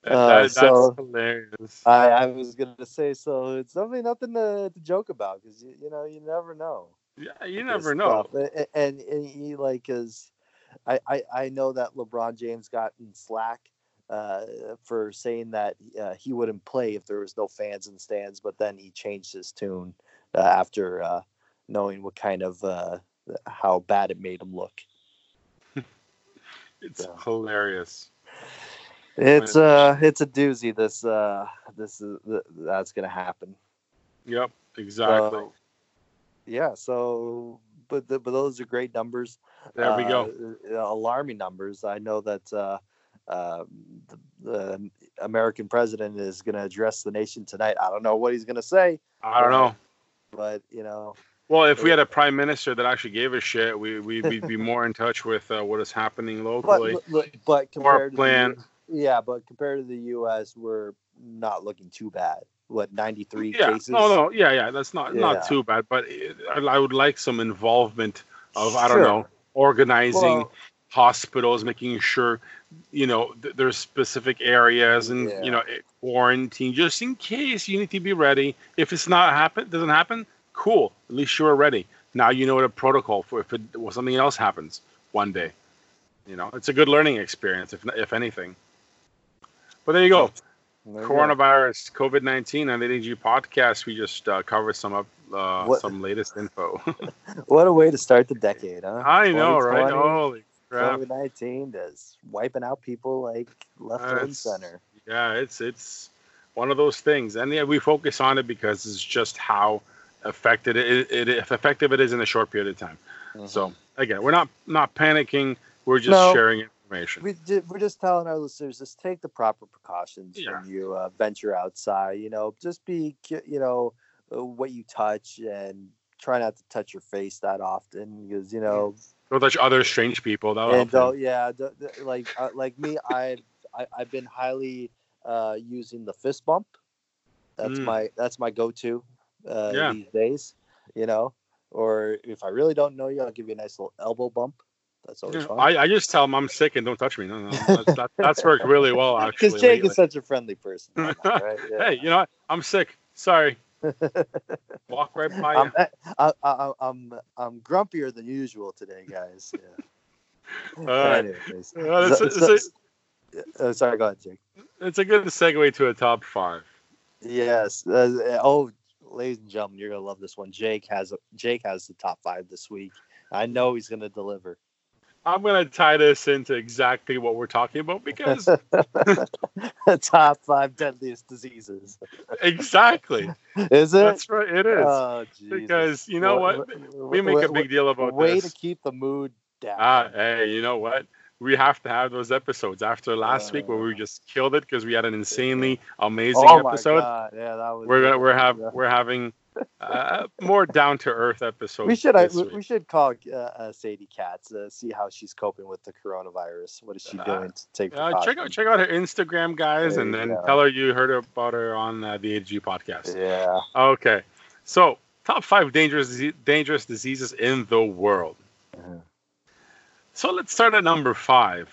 [SPEAKER 1] That-
[SPEAKER 2] Uh, so-
[SPEAKER 1] hilarious.
[SPEAKER 2] I, I was gonna say so. It's definitely nothing to, to joke about because you, you know you never know.
[SPEAKER 1] yeah, you never know.
[SPEAKER 2] stuff. A- a- And, and he like is, I, I I know that LeBron James got in slack uh, for saying that uh, he wouldn't play if there was no fans in the stands, but then he changed his tune uh, after uh, knowing what kind of uh, how bad it made him look. <laughs>
[SPEAKER 1] It's
[SPEAKER 2] Yeah.
[SPEAKER 1] hilarious.
[SPEAKER 2] It's uh it's a doozy. This uh this is th- that's gonna happen.
[SPEAKER 1] Yep, exactly.
[SPEAKER 2] So, yeah. So, but the, but those are great numbers.
[SPEAKER 1] there we go.
[SPEAKER 2] alarming numbers. I know that uh, uh, the, the American president is going to address the nation tonight. I don't know what he's going to say,
[SPEAKER 1] I don't know.
[SPEAKER 2] but you know,
[SPEAKER 1] Well, if we had a prime minister that actually gave a shit, we, we, we'd be more in touch with uh, what is happening <laughs> locally.
[SPEAKER 2] but, but compared to
[SPEAKER 1] plan.
[SPEAKER 2] the, yeah, but compared to the U.S., we're not looking too bad. What ninety three
[SPEAKER 1] Yeah,
[SPEAKER 2] cases?
[SPEAKER 1] no, no, yeah, yeah, that's not
[SPEAKER 2] Yeah.
[SPEAKER 1] not too bad. But it, I, I would like some involvement of I don't
[SPEAKER 2] Sure.
[SPEAKER 1] know organizing
[SPEAKER 2] Well-
[SPEAKER 1] hospitals, making sure you know th- there's specific areas and
[SPEAKER 2] Yeah.
[SPEAKER 1] you know it- quarantine just in case you need to be ready. If it's not happen, doesn't happen, cool. At least you're ready. Now you know what a protocol for if it well, something else happens one day. You know, it's a good learning experience if if anything. But there you go.
[SPEAKER 2] There you.
[SPEAKER 1] Coronavirus, COVID nineteen, on the ADG podcast. We just uh, covered some of uh, some latest info. <laughs> <laughs>
[SPEAKER 2] What a way to start the decade, huh?
[SPEAKER 1] I know, right? Holy!
[SPEAKER 2] COVID nineteen is wiping out people like left, right, and center.
[SPEAKER 1] Yeah, it's it's one of those things, and yeah, we focus on it because it's just how effective it, it, if effective it is in a short period of time. So again, we're not not panicking. We're just
[SPEAKER 2] No.
[SPEAKER 1] sharing information.
[SPEAKER 2] we we're just telling our listeners just take the proper precautions
[SPEAKER 1] Yeah.
[SPEAKER 2] when you uh, venture outside. You know, just be you know uh, what you touch and try not to touch your face that often because you know
[SPEAKER 1] Don't touch other strange people. That'll
[SPEAKER 2] and
[SPEAKER 1] help.
[SPEAKER 2] yeah like uh, like me I, I I've been highly uh, using the fist bump. That's
[SPEAKER 1] Mm.
[SPEAKER 2] my that's my go to uh,
[SPEAKER 1] Yeah.
[SPEAKER 2] these days. You know, or if I really don't know you, I'll give you a nice little elbow bump. That's always
[SPEAKER 1] Yeah,
[SPEAKER 2] fun.
[SPEAKER 1] I, I just tell them I'm sick and don't touch me. No, no, that, that, that's <laughs> worked really well actually.
[SPEAKER 2] Because Jake
[SPEAKER 1] lately.
[SPEAKER 2] is such a friendly person. <laughs> right? Yeah.
[SPEAKER 1] Hey, you know what? I'm sick. Sorry. <laughs> Walk right by
[SPEAKER 2] I'm,
[SPEAKER 1] you.
[SPEAKER 2] I, I, I'm I'm grumpier than usual today, guys. Yeah. <laughs>
[SPEAKER 1] right.
[SPEAKER 2] Anyways,
[SPEAKER 1] Uh, it's,
[SPEAKER 2] so-
[SPEAKER 1] it's,
[SPEAKER 2] so-
[SPEAKER 1] a,
[SPEAKER 2] uh, sorry, go ahead, Jake.
[SPEAKER 1] it's a good segue to a top five.
[SPEAKER 2] Yes. Uh, oh, ladies and gentlemen, you're gonna love this one. Jake has a, Jake has the top five this week. I know he's gonna deliver.
[SPEAKER 1] I'm gonna tie this into exactly what we're talking about because <laughs>
[SPEAKER 2] top five deadliest diseases.
[SPEAKER 1] exactly
[SPEAKER 2] Is it?
[SPEAKER 1] that's right. It is
[SPEAKER 2] Oh,
[SPEAKER 1] because you know what we make a big deal about
[SPEAKER 2] way
[SPEAKER 1] this.
[SPEAKER 2] to keep the mood down.
[SPEAKER 1] Ah, hey, you know what? We have to have those episodes after last week where we
[SPEAKER 2] Uh.
[SPEAKER 1] just killed it because we had an insanely amazing
[SPEAKER 2] oh
[SPEAKER 1] episode.
[SPEAKER 2] god! Yeah, that was.
[SPEAKER 1] We're gonna we're have
[SPEAKER 2] yeah.
[SPEAKER 1] we're having uh, more down to earth episode.
[SPEAKER 2] We should. I, we, should call uh, uh, Sadie Katz. Uh, see how she's coping with the coronavirus. What is she
[SPEAKER 1] Uh,
[SPEAKER 2] doing to take
[SPEAKER 1] Uh, check out check out her Instagram, guys,
[SPEAKER 2] There
[SPEAKER 1] and then
[SPEAKER 2] go.
[SPEAKER 1] tell her you heard about her on uh, the AG podcast.
[SPEAKER 2] Yeah.
[SPEAKER 1] Okay, so top five dangerous dangerous diseases in the world.
[SPEAKER 2] Uh-huh.
[SPEAKER 1] So let's start at number five.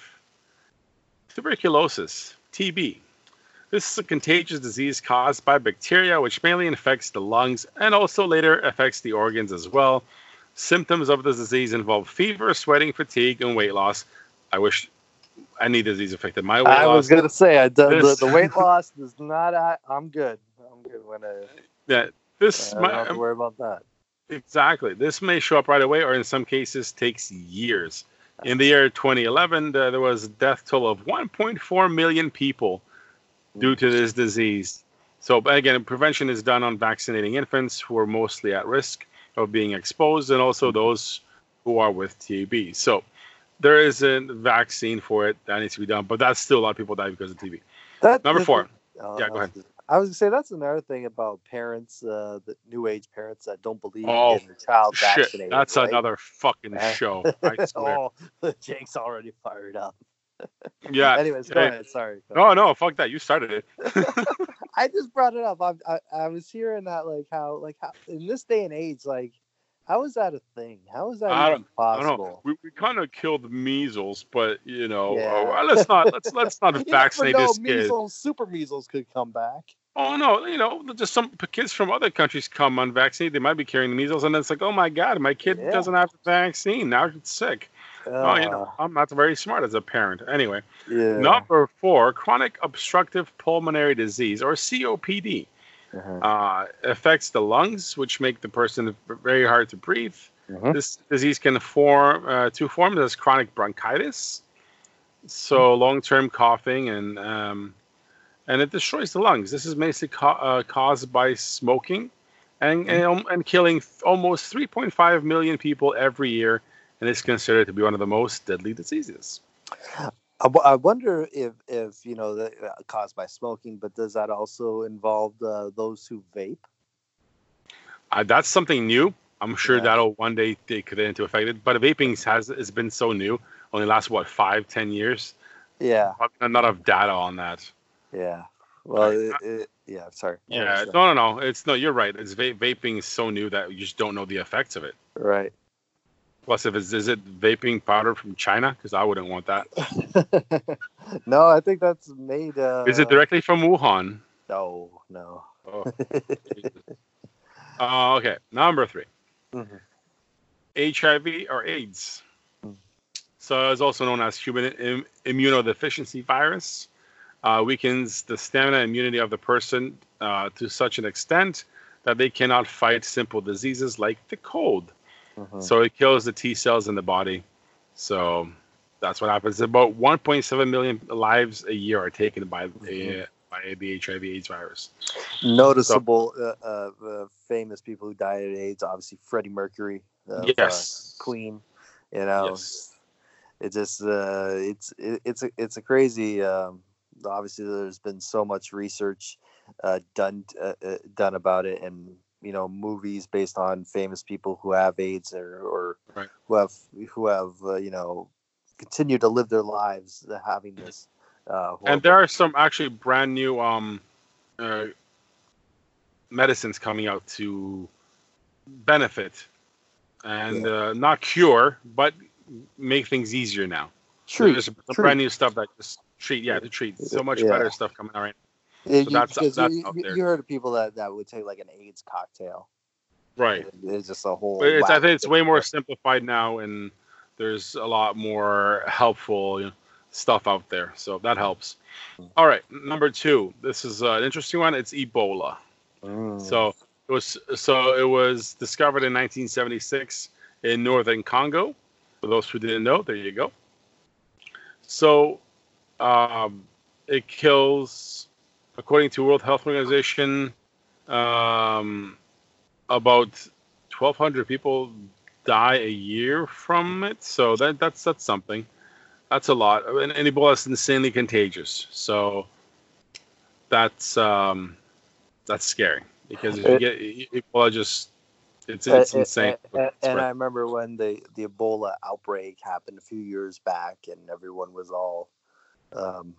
[SPEAKER 1] Tuberculosis, TB. This is a contagious disease caused by bacteria, which mainly infects the lungs and also later affects the organs as well. Symptoms of this disease involve fever, sweating, fatigue, and weight loss. I wish any disease affected my weight
[SPEAKER 2] I
[SPEAKER 1] loss.
[SPEAKER 2] was gonna say I the,
[SPEAKER 1] This-
[SPEAKER 2] the weight loss does not. I, I'm good. I'm good when I,
[SPEAKER 1] Yeah, this
[SPEAKER 2] I have to um, worry about that.
[SPEAKER 1] Exactly. This may show up right away, or in some cases, takes years. In the year 2011, there there was a death toll of 1.4 million people due to this disease. So, again, prevention is done on vaccinating infants who are mostly at risk of being exposed, and also those who are with TB. So, there is a vaccine for it that needs to be done, but that's still a lot of people die because of TB.
[SPEAKER 2] That
[SPEAKER 1] Number four.
[SPEAKER 2] oh,
[SPEAKER 1] Yeah, go ahead.
[SPEAKER 2] I was gonna say that's another thing about parents, uh, the new age parents that don't believe
[SPEAKER 1] Oh,
[SPEAKER 2] in their child
[SPEAKER 1] Shit,
[SPEAKER 2] vaccinated.
[SPEAKER 1] that's
[SPEAKER 2] right?
[SPEAKER 1] another fucking
[SPEAKER 2] Uh, <laughs>
[SPEAKER 1] show. I swear.
[SPEAKER 2] oh, <laughs> Jake's already fired up.
[SPEAKER 1] Yeah.
[SPEAKER 2] Anyways, go
[SPEAKER 1] hey.
[SPEAKER 2] ahead. Sorry. go
[SPEAKER 1] No, no, fuck that. You started it. <laughs>
[SPEAKER 2] I just brought it up. I, I I was hearing that like how like how in this day and age like how is that a thing? How is that
[SPEAKER 1] I
[SPEAKER 2] even
[SPEAKER 1] I don't know.
[SPEAKER 2] possible?
[SPEAKER 1] We, we kind of killed measles, but you know,
[SPEAKER 2] Yeah.
[SPEAKER 1] uh, well, let's not let's <laughs> let's not vaccinate
[SPEAKER 2] know,
[SPEAKER 1] this kid.
[SPEAKER 2] measles, super measles could come back.
[SPEAKER 1] Oh no, you know, just some kids from other countries come unvaccinated. They might be carrying the measles, and then it's like, oh my god, my kid
[SPEAKER 2] Yeah.
[SPEAKER 1] doesn't have the vaccine. Now it's sick. Oh, you know, I'm not very smart as a parent. Anyway,
[SPEAKER 2] Uh, yeah.
[SPEAKER 1] number four, chronic obstructive pulmonary disease or COPD.
[SPEAKER 2] Uh-huh.
[SPEAKER 1] Uh, affects the lungs, which make the person very hard to breathe.
[SPEAKER 2] Mhm.
[SPEAKER 1] This disease can form uh, two forms as chronic bronchitis, so long-term coughing, and um, and it destroys the lungs. This is basically ca- uh, caused by smoking, and and, um, and killing almost 3.5 million people every year, and it's considered to be one of the most deadly diseases.
[SPEAKER 2] I, w- I wonder if if you know that uh, caused by smoking, but does that also involve uh, those who vape?
[SPEAKER 1] Uh, that's something new. I'm sure
[SPEAKER 2] Yeah.
[SPEAKER 1] that'll one day take it into effect. But vaping has has been so new, only lasts what five, ten years.
[SPEAKER 2] Yeah,
[SPEAKER 1] Probably not enough data on that.
[SPEAKER 2] yeah. Well, it, it, yeah. Sorry.
[SPEAKER 1] Yeah, no, no, no. It's no. You're right. It's va- vaping is so new that you just don't know the effects of it.
[SPEAKER 2] Right.
[SPEAKER 1] Plus, if it's is it vaping powder from China? Because I wouldn't want that. <laughs>
[SPEAKER 2] no, I think that's made. Uh,
[SPEAKER 1] is it directly from Wuhan?
[SPEAKER 2] No, no.
[SPEAKER 1] Oh, <laughs> uh, okay. Number 3
[SPEAKER 2] Mhm.
[SPEAKER 1] HIV or AIDS.
[SPEAKER 2] Mm.
[SPEAKER 1] So it's also known as human Im- immunodeficiency virus. Uh, weakens the stamina and immunity of the person uh, to such an extent that they cannot fight simple diseases like the cold.
[SPEAKER 2] Mhm.
[SPEAKER 1] So it kills the T cells in the body. So that's what happens. About 1.7 million lives a year are taken by the
[SPEAKER 2] Mhm.
[SPEAKER 1] by the HIV/AIDS virus.
[SPEAKER 2] Noticeable, uh, uh, uh, famous people who died of AIDS. Obviously, Freddie Mercury. of, uh,
[SPEAKER 1] yes.
[SPEAKER 2] Queen. You know,
[SPEAKER 1] Yes.
[SPEAKER 2] it just uh, it's it, it's a it's a crazy. Um, obviously, there's been so much research uh, done done about it, and you know, movies based on famous people who have AIDS or or
[SPEAKER 1] Right.
[SPEAKER 2] who have who have uh, you know continued to live their lives uh, having this. Uh,
[SPEAKER 1] And there are some actually brand new um, uh, medicines coming out to benefit and uh, not cure, but make things easier now.
[SPEAKER 2] Treat,
[SPEAKER 1] There's some
[SPEAKER 2] treat.
[SPEAKER 1] brand new stuff that just treat, yeah, to treat. So much
[SPEAKER 2] Yeah.
[SPEAKER 1] better stuff coming out right
[SPEAKER 2] Yeah,
[SPEAKER 1] So
[SPEAKER 2] you,
[SPEAKER 1] that's- that's
[SPEAKER 2] you, you- heard of people that, that would take like an AIDS cocktail.
[SPEAKER 1] Right.
[SPEAKER 2] It's just a whole.
[SPEAKER 1] But it's, I think it's way more simplified now, and there's a lot more helpful you know, stuff out there. So that helps. All right, number two. This is uh, an interesting one. It's Ebola.
[SPEAKER 2] Mm.
[SPEAKER 1] So it was so it was discovered in 1976 in northern Congo. For those who didn't know, there you go. So um, it kills, according to World Health Organization, um, about 1,200 people die a year from it. So that that's that's something. That's a lot. And, and Ebola is insanely contagious. So that's um, that's scary because if you get Ebola, just it's it's
[SPEAKER 2] a-
[SPEAKER 1] insane.
[SPEAKER 2] a- a- and I remember when the the Ebola outbreak happened a few years back, and everyone was all um,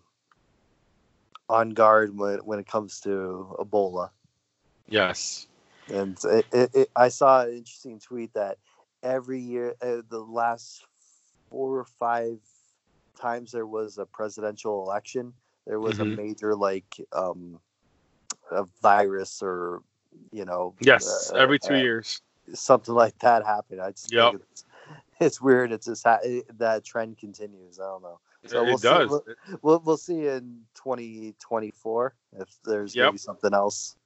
[SPEAKER 2] on guard when when it comes to Ebola.
[SPEAKER 1] yes.
[SPEAKER 2] And it, it, it, I saw an interesting tweet that every year, uh, the last four or five times there was a presidential election, there was
[SPEAKER 1] Mhm.
[SPEAKER 2] a major like um, a virus or you know
[SPEAKER 1] Yes.
[SPEAKER 2] uh,
[SPEAKER 1] Every two
[SPEAKER 2] uh,
[SPEAKER 1] years.
[SPEAKER 2] something like that happened. I just
[SPEAKER 1] Yep.
[SPEAKER 2] think it's, <laughs> it's weird. It's just ha- that trend continues. I don't know. So
[SPEAKER 1] it
[SPEAKER 2] we'll see-
[SPEAKER 1] does.
[SPEAKER 2] we'll- We'll we'll see in 2024 if there's
[SPEAKER 1] Yep.
[SPEAKER 2] maybe something else.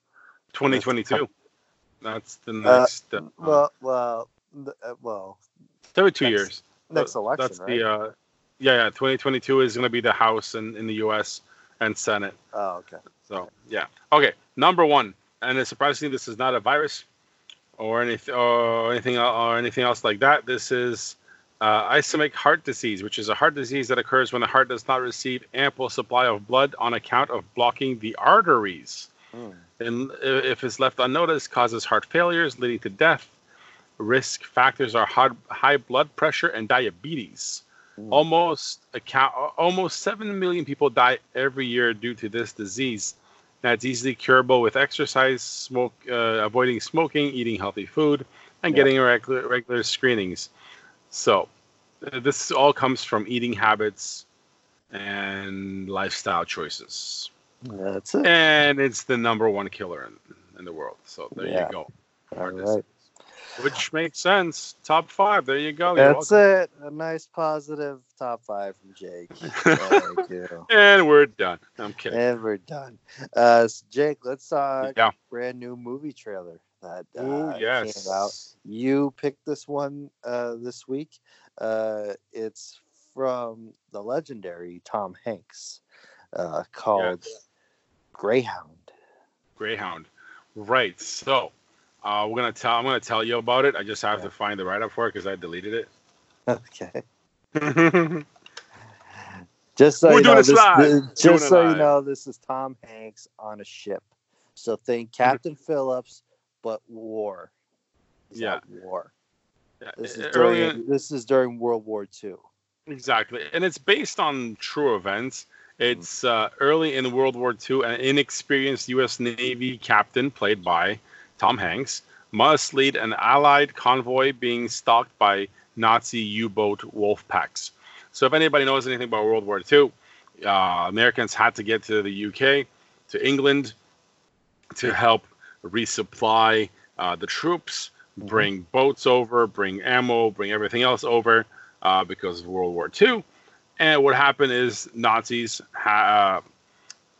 [SPEAKER 1] 2022. That's the
[SPEAKER 2] Uh,
[SPEAKER 1] next. Uh,
[SPEAKER 2] Well, well, uh, well,
[SPEAKER 1] every two
[SPEAKER 2] next-
[SPEAKER 1] years.
[SPEAKER 2] next
[SPEAKER 1] Uh,
[SPEAKER 2] election,
[SPEAKER 1] That's
[SPEAKER 2] right?
[SPEAKER 1] the. Uh, yeah, yeah. 2022 is going to be the House in, in the U.S. and Senate.
[SPEAKER 2] oh, okay.
[SPEAKER 1] So yeah. Okay. Number one, and it's surprisingly, this is not a virus or anything or anything or anything else like that. This is uh, ischemic heart disease, which is a heart disease that occurs when the heart does not receive ample supply of blood on account of blocking the arteries.
[SPEAKER 2] Mm.
[SPEAKER 1] And if it's left unnoticed, causes heart failures leading to death. Risk factors are high, high blood pressure and diabetes.
[SPEAKER 2] Mm.
[SPEAKER 1] Almost account, almost seven million people die every year due to this disease. Now it's easily curable with exercise, smoke, uh, avoiding smoking, eating healthy food, and
[SPEAKER 2] Yeah.
[SPEAKER 1] getting regular regular screenings. So this all comes from eating habits and lifestyle choices
[SPEAKER 2] That's it.
[SPEAKER 1] and it's the number one killer in, in the world. So there
[SPEAKER 2] Yeah.
[SPEAKER 1] you go.
[SPEAKER 2] All right.
[SPEAKER 1] Which makes sense. Top five. There you go. You're
[SPEAKER 2] That's
[SPEAKER 1] welcome.
[SPEAKER 2] it. A nice positive top five from Jake. Thank you. <laughs>
[SPEAKER 1] And we're done. I'm kidding.
[SPEAKER 2] And we're done. Uh, so Jake, let's talk
[SPEAKER 1] Yeah.
[SPEAKER 2] brand new movie trailer that uh,
[SPEAKER 1] Ooh,
[SPEAKER 2] came out. You picked this one uh, this week. Uh, it's from the legendary Tom Hanks, uh, called
[SPEAKER 1] Yes.
[SPEAKER 2] Greyhound.
[SPEAKER 1] Greyhound. Right. So uh, we're gonna tell. I'm gonna tell you about it. I just have
[SPEAKER 2] Yeah.
[SPEAKER 1] to find the write up for it because I deleted it. <laughs>
[SPEAKER 2] Okay. <laughs> Just so
[SPEAKER 1] We're
[SPEAKER 2] you
[SPEAKER 1] doing
[SPEAKER 2] know,
[SPEAKER 1] this
[SPEAKER 2] this,
[SPEAKER 1] live.
[SPEAKER 2] this-
[SPEAKER 1] Doing
[SPEAKER 2] just so you know, this is Tom Hanks on a ship. So think Captain Phillips, but war. It's
[SPEAKER 1] Yeah.
[SPEAKER 2] war. This is during
[SPEAKER 1] in-
[SPEAKER 2] this is during World War II.
[SPEAKER 1] Exactly, and it's based on true events. It's uh, early in World War II. An inexperienced U.S. Navy captain, played by Tom Hanks, must lead an Allied convoy being stalked by Nazi U-boat wolf packs. So, if anybody knows anything about World War II, uh, Americans had to get to the UK, to England, to help resupply uh, the troops. Bring boats over, bring ammo, bring everything else over uh, because of World War II. And what happened is Nazis ha-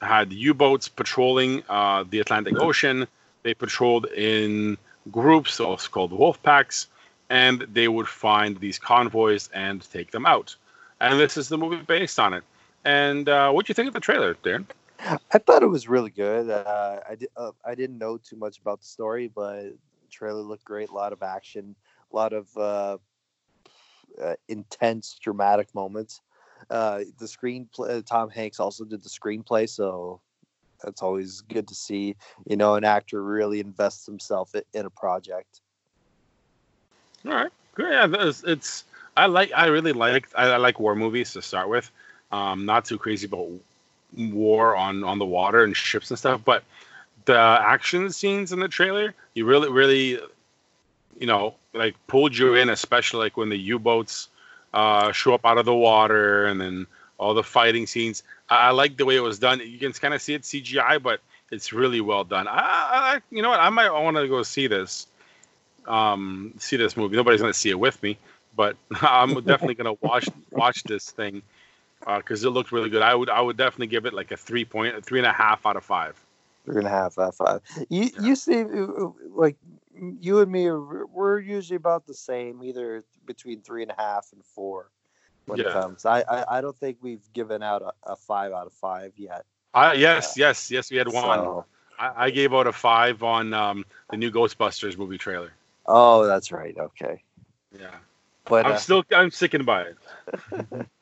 [SPEAKER 1] uh, had U-boats patrolling uh, the Atlantic Ocean. They patrolled in groups, also called wolf packs, and they would find these convoys and take them out. And this is the movie based on it. And uh, what do you think of the trailer, Darren?
[SPEAKER 2] I thought it was really good. Uh, I did. Uh, I didn't know too much about the story, but trailer looked great. A lot of action, a lot of uh, uh, intense, dramatic moments. Uh, the screenplay. Tom Hanks also did the screenplay, so that's always good to see. You know, an actor really invests himself in a project.
[SPEAKER 1] All right, good. Yeah, it's, it's I like I really like I, I like war movies to start with. Um, not too crazy about war on on the water and ships and stuff, but the action scenes in the trailer, you really really, you know, like pulled you in, especially like when the U boats uh, show up out of the water and then all the fighting scenes. I, I like the way it was done. You can kind of see it CGI, but it's really well done. I, I you know what? I might want to go see this. Um, see this movie. Nobody's gonna see it with me, but <laughs> I'm definitely gonna watch watch this thing because uh, it looked really good. I would I would definitely give it like a three point, a three and a half out of five.
[SPEAKER 2] Three and a half out of five. You yeah. you see, uh, like you and me, we're usually about the same, either between three and a half and four when yeah. it comes. I, I, I don't think we've given out a, a five out of five yet.
[SPEAKER 1] Uh, yes, uh, yes, yes. We had one. So, I, I, gave out a five on um, the new Ghostbusters movie trailer.
[SPEAKER 2] Oh, that's right. Okay.
[SPEAKER 1] Yeah. But I'm uh, still I'm sticking by
[SPEAKER 2] it.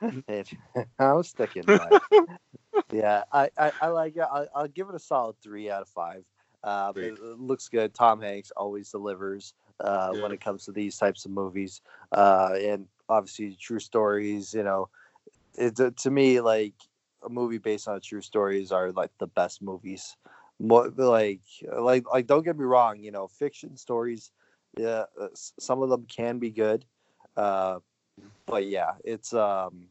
[SPEAKER 2] <laughs> <laughs> I'm sticking by it. <laughs> yeah, I, I, I like it. I'll, I'll, give it a solid three out of five. Uh, it, it, looks good. Tom Hanks always delivers uh, yeah. when it comes to these types of movies, uh, and obviously true stories. You know, it to me like a movie based on true stories are like the best movies. More, like like like don't get me wrong. You know, fiction stories. Yeah, uh, some of them can be good uh, but yeah, it's um,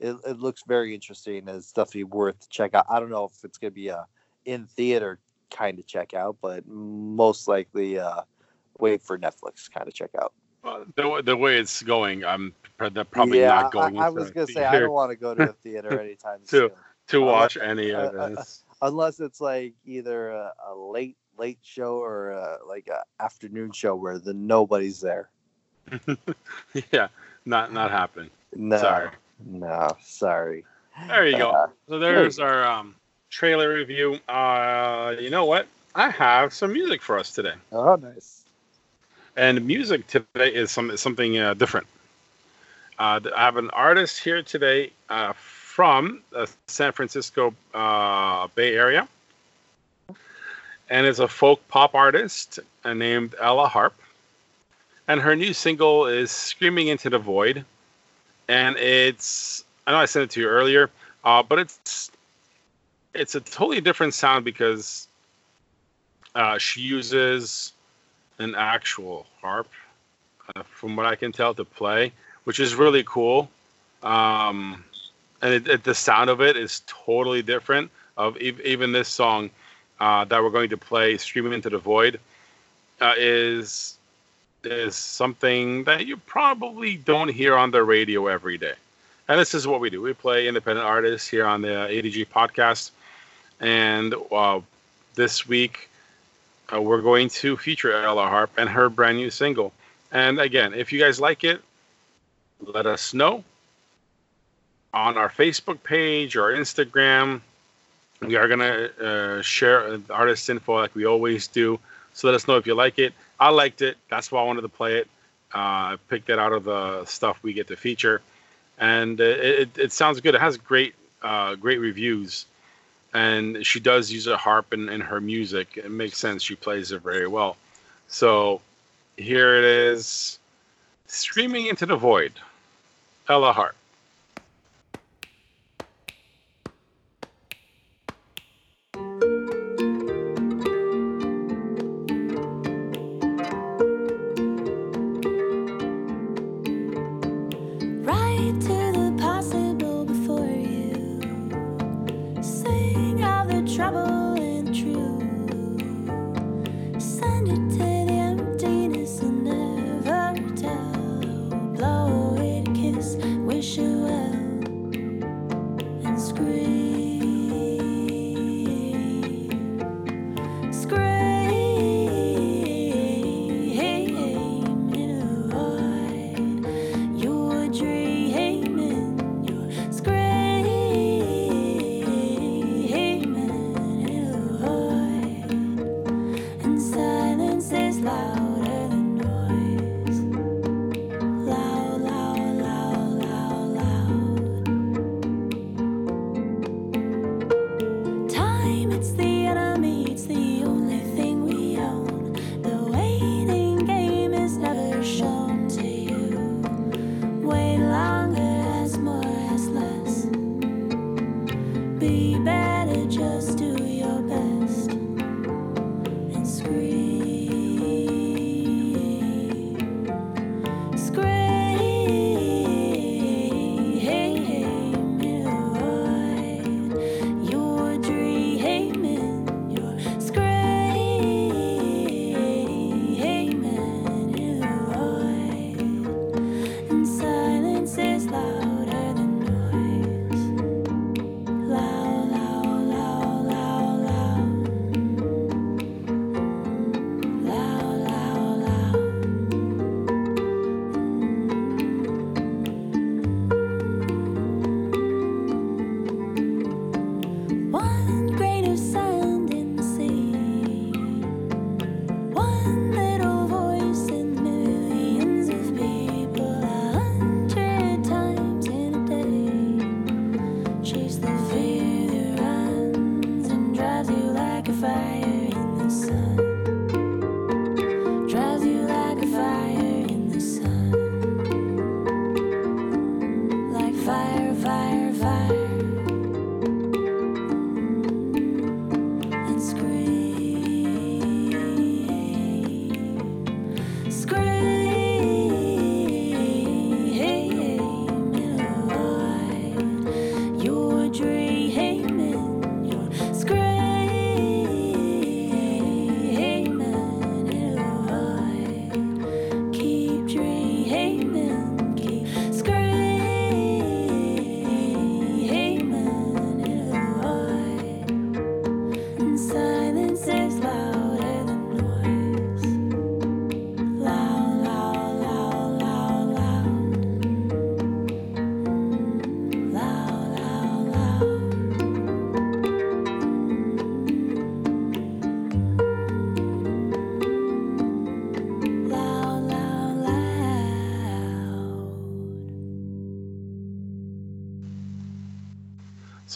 [SPEAKER 2] it, it looks very interesting. and It's definitely worth to check out. I don't know if it's gonna be a in theater kind of check out, but most likely uh, wait for Netflix kind of check out.
[SPEAKER 1] Well, the, the way it's going, I'm probably yeah, not going.
[SPEAKER 2] I, I was gonna say I don't want to go to a theater <laughs> anytime to soon.
[SPEAKER 1] to watch unless, any <laughs> of uh, this,
[SPEAKER 2] unless it's like either a, a late late show or a, like a afternoon show where the nobody's there. <laughs>
[SPEAKER 1] yeah, not not happening.
[SPEAKER 2] No, sorry. No, sorry.
[SPEAKER 1] There you go. Uh, so there's our um, trailer review. Uh, you know what? I have some music for us today.
[SPEAKER 2] Oh, nice.
[SPEAKER 1] And music today is some, something uh, different. Uh, I have an artist here today uh, from the San Francisco uh, Bay Area. And it's a folk pop artist named Ella Harp and her new single is "Screaming into the Void," and it's I know I sent it to you earlier, uh, but it's it's a totally different sound because uh, she uses an actual harp, uh, from what I can tell, to play, which is really cool. Um, and it, it, the sound of it is totally different. Of even this song uh, that we're going to play, "Screaming into the Void," uh, is is something that you probably don't hear on the radio every day. And this is what we do. We play independent artists here on the ADG podcast. And uh, this week, uh, we're going to feature Ella Harp and her brand new single. And again, if you guys like it, let us know on our Facebook page or Instagram. We are going to uh, share artist info like we always do. So let us know if you like it. I liked it. That's why I wanted to play it. Uh, I picked it out of the stuff we get to feature, and it, it, it sounds good. It has great uh, great reviews, and she does use a harp in, in her music. It makes sense. She plays it very well. So here it is, screaming into the void. Ella Harp.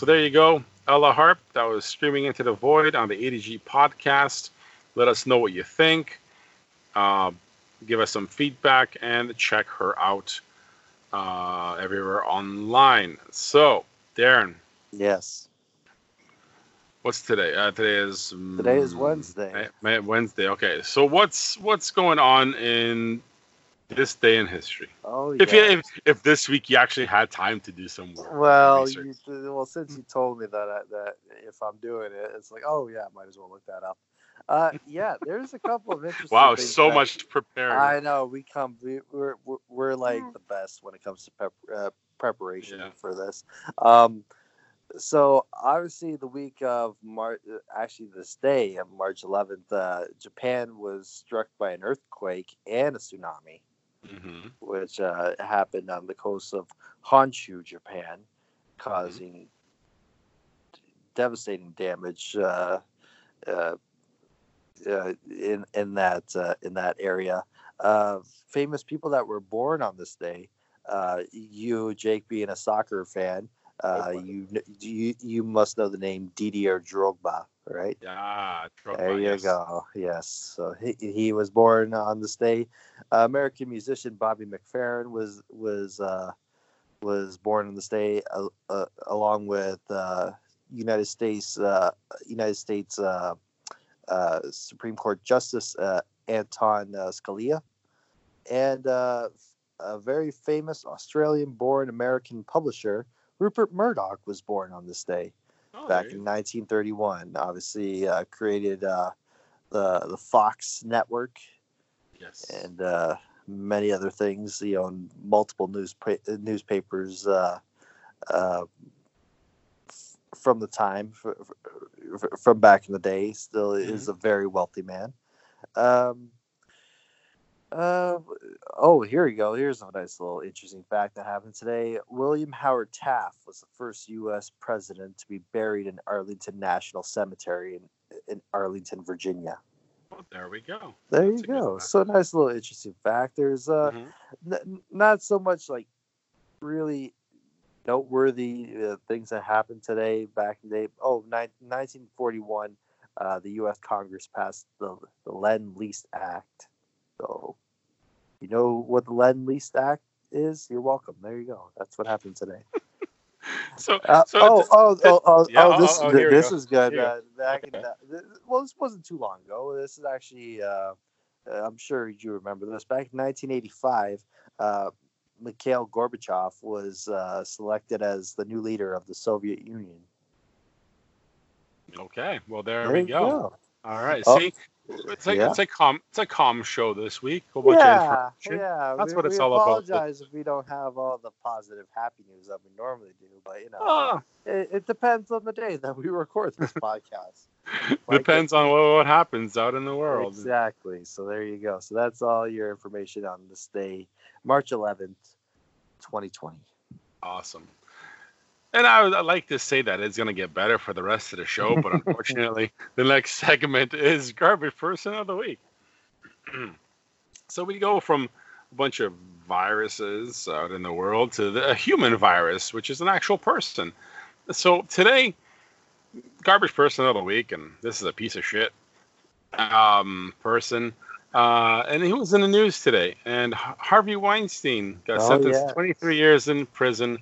[SPEAKER 1] So there you go, Ella Harp. That was screaming into the void on the ADG podcast. Let us know what you think. Uh, give us some feedback and check her out uh, everywhere online. So, Darren.
[SPEAKER 2] Yes.
[SPEAKER 1] What's today? Uh, today is
[SPEAKER 2] today is Wednesday.
[SPEAKER 1] Wednesday. Okay. So what's what's going on in this day in history?
[SPEAKER 2] Oh,
[SPEAKER 1] yeah. If, you, if if this week you actually had time to do some work.
[SPEAKER 2] Well, you, well, since you told me that I, that if I'm doing it, it's like, oh yeah, might as well look that up. Uh, yeah, there's a couple of interesting.
[SPEAKER 1] wow, so that, much preparing.
[SPEAKER 2] I know we come. We, we're, we're we're like the best when it comes to pep, uh, preparation yeah. for this. Um, so obviously the week of March, actually this day of March 11th, uh, Japan was struck by an earthquake and a tsunami, mm-hmm. which uh, happened on the coast of Honshu, Japan, causing mm-hmm. devastating damage uh, uh, uh, in in that uh, in that area. famous people that were born on this day. you, Jake, being a soccer fan. Uh, you you you must know the name Didier Drogba, right?
[SPEAKER 1] Yeah,
[SPEAKER 2] Drogba, there you yes. go. Yes, so he, he was born on this day. Uh, American musician Bobby McFerrin was was uh, was born on this day, uh, uh, along with uh, United States United States Supreme Court Justice Anton Scalia, and a very famous Australian-born American publisher. Rupert Murdoch was born on this day oh, back in 1931. Obviously, uh, created uh, the the Fox network.
[SPEAKER 1] Yes.
[SPEAKER 2] And uh, many other things. He owned multiple newspa- newspapers uh, uh, from the time, from back in the day. Still mm-hmm. is a very wealthy man. Um, uh, oh, here we go. Here's a nice little interesting fact that happened today. William Howard Taft was the first U.S. president to be buried in Arlington National Cemetery in, in Arlington, Virginia.
[SPEAKER 1] Well, there we go.
[SPEAKER 2] There That's you go. So nice little interesting fact. There's uh, mm-hmm. n- not so much like really noteworthy uh, things that happened today back in the day. Oh, ni- 1941, uh, the U.S. Congress passed the, the Lend Lease Act. So you know what the Lend Lease Act is? You're welcome. There you go. That's what happened today. <laughs>
[SPEAKER 1] so, uh, so
[SPEAKER 2] oh, oh, <laughs> oh, oh, yeah, oh, this, oh, oh, this go. is good. Uh, back okay. in well, this wasn't too long ago. This is actually, uh, uh I'm sure you remember this. Back in 1985, uh, Mikhail Gorbachev was uh, selected as the new leader of the Soviet Union.
[SPEAKER 1] Okay, well there, there we go. go. All right. Oh. See, it's like yeah. it's a calm it's a calm show this week. A bunch
[SPEAKER 2] yeah, yeah.
[SPEAKER 1] That's
[SPEAKER 2] we,
[SPEAKER 1] what it's
[SPEAKER 2] all
[SPEAKER 1] about.
[SPEAKER 2] We apologize if we don't have all the positive, happy news that we normally do, but you know, ah. it, it, depends on the day that we <laughs> record this podcast.
[SPEAKER 1] Like <laughs> depends on what, what happens out in the world.
[SPEAKER 2] Exactly. So there you go. So that's all your information on this day, March 11th, 2020.
[SPEAKER 1] Awesome. And I would like to say that it's going to get better for the rest of the show, but <laughs> unfortunately, the next segment is garbage person of the week. <clears throat> so we go from a bunch of viruses out in the world to the, a human virus, which is an actual person. So today, garbage person of the week, and this is a piece of shit um, person. Uh, and he was in the news today. And Harvey Weinstein got oh, sentenced yes. 23 years in prison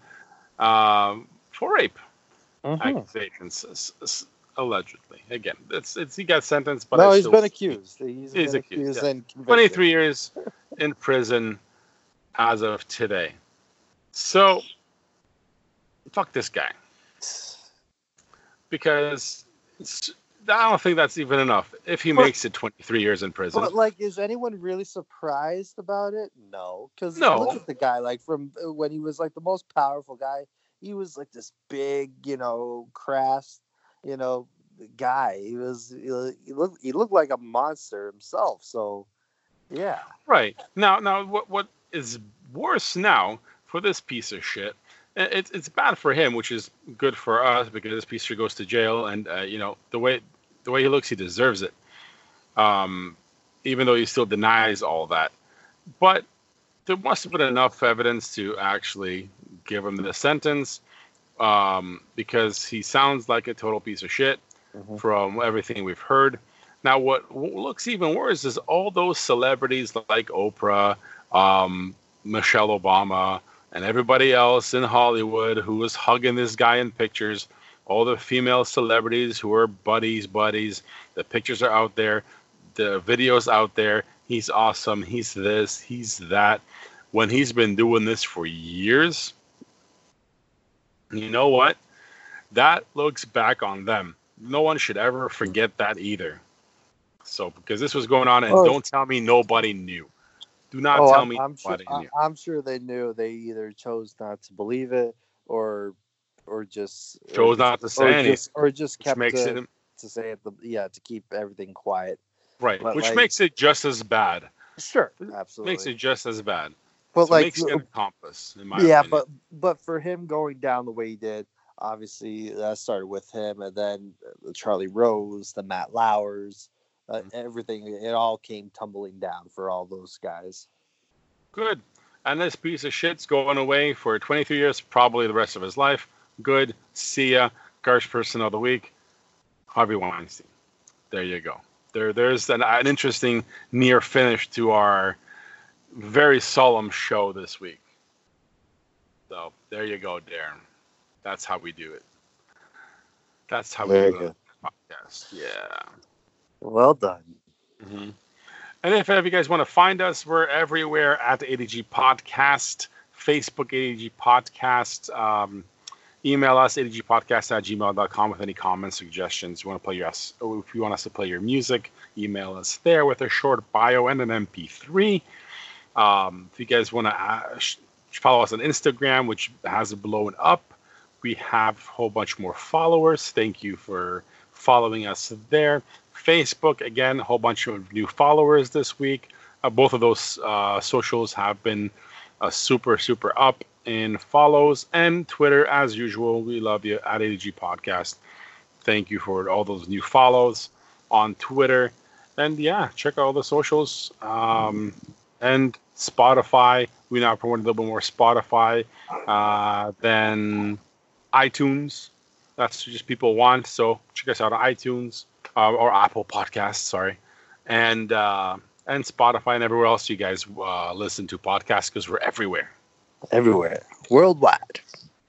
[SPEAKER 1] um, for rape mm-hmm. accusations, allegedly. Again, it's it's he got sentenced, but
[SPEAKER 2] no, I he's been accused. He's, he's been accused, accused yeah.
[SPEAKER 1] 23 years in prison as of today. So, fuck this guy. Because I don't think that's even enough. If he but, makes it 23 years in prison.
[SPEAKER 2] But like, is anyone really surprised about it? No, because
[SPEAKER 1] no.
[SPEAKER 2] look at the guy. Like from uh, when he was like the most powerful guy he was like this big, you know, crass, you know, guy. He was he looked he looked like a monster himself. So, yeah.
[SPEAKER 1] Right now, now what what is worse now for this piece of shit? It's it's bad for him, which is good for us because this piece of shit goes to jail, and uh, you know the way the way he looks, he deserves it. Um, even though he still denies all that, but there must have been enough evidence to actually give him the sentence. um, because he sounds like a total piece of shit
[SPEAKER 2] Mhm.
[SPEAKER 1] from everything we've heard. Now, what, what looks even worse is all those celebrities like Oprah, um, Michelle Obama, and everybody else in Hollywood who was hugging this guy in pictures. All the female celebrities who are buddies, buddies. The pictures are out there, the videos out there. He's awesome. He's this. He's that. When he's been doing this for years, you know what? That looks back on them. No one should ever forget that either. So, because this was going on, and
[SPEAKER 2] Oh.
[SPEAKER 1] don't tell me nobody knew. Do not
[SPEAKER 2] Oh,
[SPEAKER 1] tell
[SPEAKER 2] I'm,
[SPEAKER 1] me
[SPEAKER 2] I'm sure.
[SPEAKER 1] knew.
[SPEAKER 2] I'm sure they knew. They either chose not to believe it, or, or just or
[SPEAKER 1] Chose
[SPEAKER 2] just-
[SPEAKER 1] not to say
[SPEAKER 2] or
[SPEAKER 1] anything,
[SPEAKER 2] or just kept
[SPEAKER 1] makes
[SPEAKER 2] to,
[SPEAKER 1] it
[SPEAKER 2] to say it. The, yeah, to keep everything quiet.
[SPEAKER 1] right,
[SPEAKER 2] but
[SPEAKER 1] which
[SPEAKER 2] like-
[SPEAKER 1] makes it just as bad.
[SPEAKER 2] Sure, absolutely.
[SPEAKER 1] Makes it just as bad.
[SPEAKER 2] But
[SPEAKER 1] so
[SPEAKER 2] like,
[SPEAKER 1] makes it accomplice, in my
[SPEAKER 2] yeah,
[SPEAKER 1] opinion.
[SPEAKER 2] but but for him going down the way he did, obviously that started with him, and then the Charlie Rose, the Matt Lauers, uh,
[SPEAKER 1] Mhm.
[SPEAKER 2] everything. It all came tumbling down for all those guys.
[SPEAKER 1] Good. And this piece of shit's going away for 23 years, probably the rest of his life. Good. See ya. garsh person of the week, Harvey Weinstein. There you go. There, there's an, an interesting near finish to our very solemn show this week. So there you go, Darren. That's how we do it. That's how we do
[SPEAKER 2] good.
[SPEAKER 1] it. Podcast. Yeah.
[SPEAKER 2] Well done.
[SPEAKER 1] hmm And if, if you guys want to find us, we're everywhere at the ADG Podcast, Facebook ADG Podcast. Um, email us adgpodcast at gmail.com with any comments, suggestions. You want to play your if you want us to play your music, email us there with a short bio and an MP3. Um, if you guys want to uh, follow us on Instagram, which has blown up, we have a whole bunch more followers. Thank you for following us there. Facebook, again, a whole bunch of new followers this week. Uh, both of those uh, socials have been uh, super, super up in follows. And Twitter, as usual, we love you at ADG Podcast. Thank you for all those new follows on Twitter. And yeah, check out all the socials. Um, and Spotify. We now promote a little bit more Spotify uh, than iTunes. That's just people want. So check us out on iTunes uh, or Apple Podcasts. Sorry, and uh, and Spotify and everywhere else you guys uh, listen to podcasts because we're everywhere.
[SPEAKER 2] Everywhere, worldwide.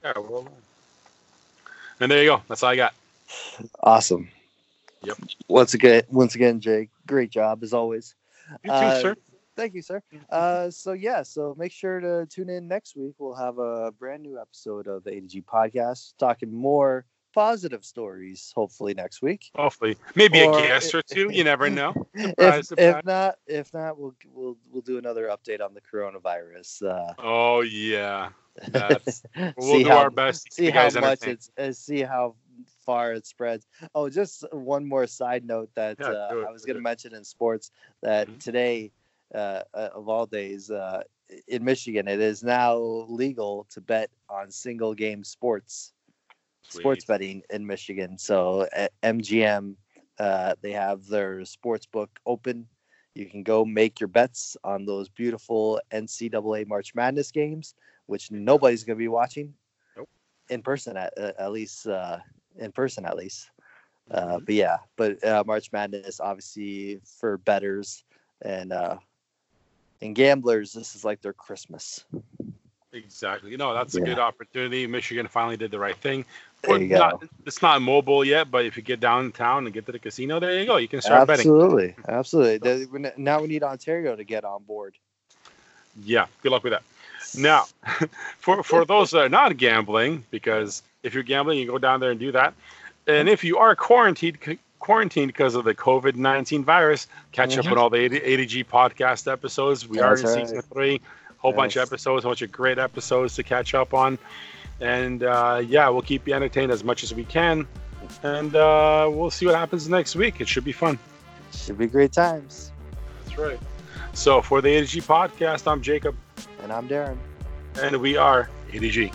[SPEAKER 1] Yeah, well, and there you go. That's all I got.
[SPEAKER 2] Awesome.
[SPEAKER 1] Yep.
[SPEAKER 2] Once again, once again, Jake, great job as always.
[SPEAKER 1] You too,
[SPEAKER 2] Uh,
[SPEAKER 1] sir.
[SPEAKER 2] Thank you, sir. Uh, so yeah, so make sure to tune in next week. We'll have a brand new episode of the ADG podcast, talking more positive stories. Hopefully next week.
[SPEAKER 1] Hopefully, maybe
[SPEAKER 2] or-
[SPEAKER 1] a guest or two. You never know. <laughs>
[SPEAKER 2] if,
[SPEAKER 1] Surprise, surprise.
[SPEAKER 2] if not, if not, we'll we'll we'll do another update on the coronavirus. Uh,
[SPEAKER 1] Oh yeah, that's, <laughs> we'll do
[SPEAKER 2] how
[SPEAKER 1] our best to
[SPEAKER 2] see how much it's uh, see how far it spreads. Oh, just one more side note that
[SPEAKER 1] Yeah,
[SPEAKER 2] uh, I was going to mention in sports that
[SPEAKER 1] Mhm.
[SPEAKER 2] today, uh, uh, of all days, uh, in Michigan, it is now legal to bet on single game sports. Sports betting in Michigan. So at MGM, uh, they have their sports book open. You can go make your bets on those beautiful NCAA March Madness games, which nobody's going to be watching
[SPEAKER 1] Nope.
[SPEAKER 2] in person at uh, at least uh, in person at least. Uh,
[SPEAKER 1] Mhm.
[SPEAKER 2] but yeah, but uh, March Madness obviously for betters and uh, and gamblers, this is like their Christmas.
[SPEAKER 1] Exactly. You know, that's a good opportunity. Michigan finally did the right thing.
[SPEAKER 2] There you go.
[SPEAKER 1] it's not mobile yet, but if you get downtown and get to the casino, there you go. You can start betting.
[SPEAKER 2] Absolutely, absolutely. The- we ne- Now we need Ontario to get on board.
[SPEAKER 1] Yeah. Good luck with that. Now, <laughs> for for those that are not gambling, because if you're gambling, you go down there and do that. And if you are quarantined quarantined because of the COVID nineteen virus, catch up
[SPEAKER 2] Mhm.
[SPEAKER 1] on all the AD, ADG podcast episodes. We are in
[SPEAKER 2] That's
[SPEAKER 1] season
[SPEAKER 2] right.
[SPEAKER 1] three. Whole bunch of episodes, a bunch of great episodes to catch up on. And uh, yeah, we'll keep you entertained as much as we can. And uh, we'll see what happens next week. It should be fun.
[SPEAKER 2] Should be great times.
[SPEAKER 1] That's right. So for the ADG podcast, I'm Jacob,
[SPEAKER 2] And I'm Darren.
[SPEAKER 1] and we are ADG.